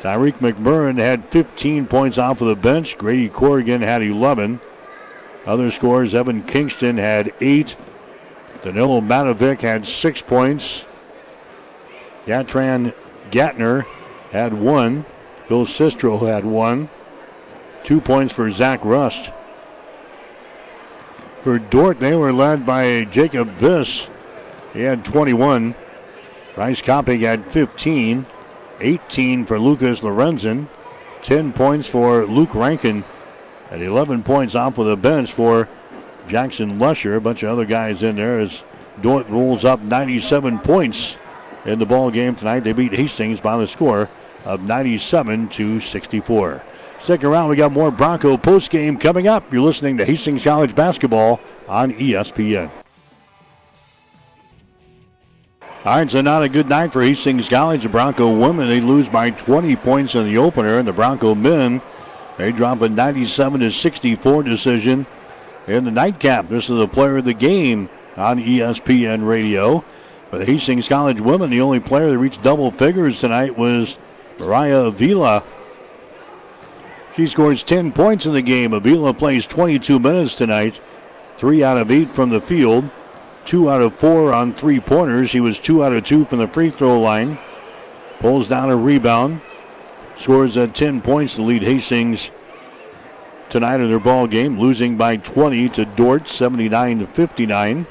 Tyreek McMurrin had 15 points off of the bench. Grady Corrigan had 11. Other scores, Evan Kingston had eight. Danilo Matovic had six points. Gatran Gatner had one. Bill Sistro had one. Two points for Zach Rust. For Dordt, they were led by Jacob Viss. He had 21. Bryce Copping had 15. 18 for Lucas Lorenzen. 10 points for Luke Rankin. And 11 points off of the bench for Jackson Lusher. A bunch of other guys in there as Dordt rolls up 97 points in the ball game tonight. They beat Hastings by the score of 97 to 64. Stick around. We got more Bronco post game coming up. You're listening to Hastings College basketball on ESPN. All right, so not a good night for Hastings College. The Bronco women, they lose by 20 points in the opener, and the Bronco men, they drop a 97 to 64 decision in the nightcap. This is the player of the game on ESPN radio. For the Hastings College women, the only player that reached double figures tonight was Mariah Avila. She scores 10 points in the game. Avila plays 22 minutes tonight, three out of eight from the field two out of four on three pointers. He was two out of two from the free throw line. Pulls down a rebound. Scores at 10 points to lead Hastings tonight in their ball game, losing by 20 to Dordt, 79 to 59.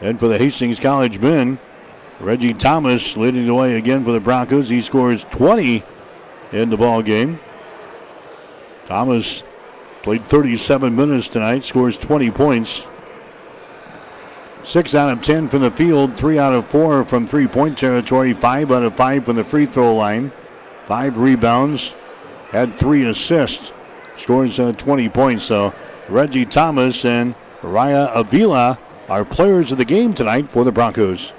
And for the Hastings College men, Reggie Thomas leading the way again for the Broncos. He scores 20 in the ball game. Thomas played 37 minutes tonight, scores 20 points. Six out of ten from the field, three out of four from three point territory, five out of five from the free throw line, five rebounds, had three assists, scores uh, 20 points. So Reggie Thomas and Raya Avila are players of the game tonight for the Broncos.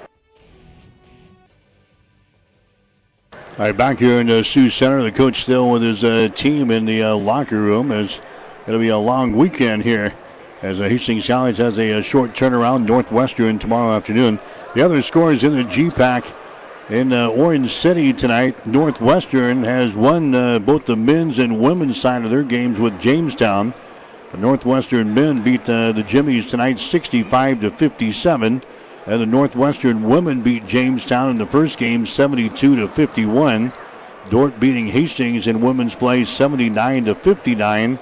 All right, back here in the Sioux Center, the coach still with his uh, team in the uh, locker room. As it'll be a long weekend here as Hastings College has a, a, short turnaround. Northwestern tomorrow afternoon. The other scores in the GPAC in uh, Orange City tonight. Northwestern has won uh, both the men's and women's side of their games with Jamestown. The Northwestern men beat uh, the Jimmies tonight 65 to 57. And the Northwestern women beat Jamestown in the first game 72 to 51. Dordt beating Hastings in women's play 79 to 59.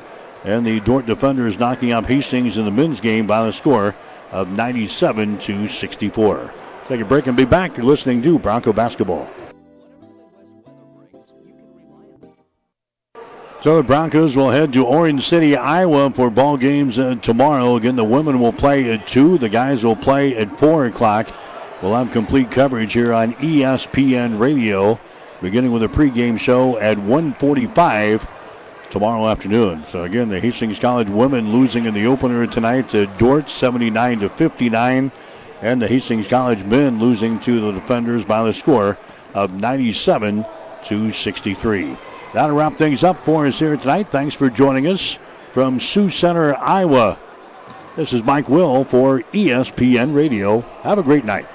And the Dordt defenders knocking off Hastings in the men's game by the score of 97 to 64. Take a break and be back. You're listening to Bronco Basketball. So the Broncos will head to Orange City, Iowa for ball games uh, tomorrow. Again, the women will play at 2. The guys will play at 4 o'clock. We'll have complete coverage here on ESPN Radio, beginning with a pregame show at 145 tomorrow afternoon. So again, the Hastings College women losing in the opener tonight to Dordt 79 to 59, and the Hastings College men losing to the defenders by the score of 97 to 63. That'll wrap things up for us here tonight. Thanks for joining us from Sioux Center, Iowa. This is Mike Will for ESPN Radio. Have a great night.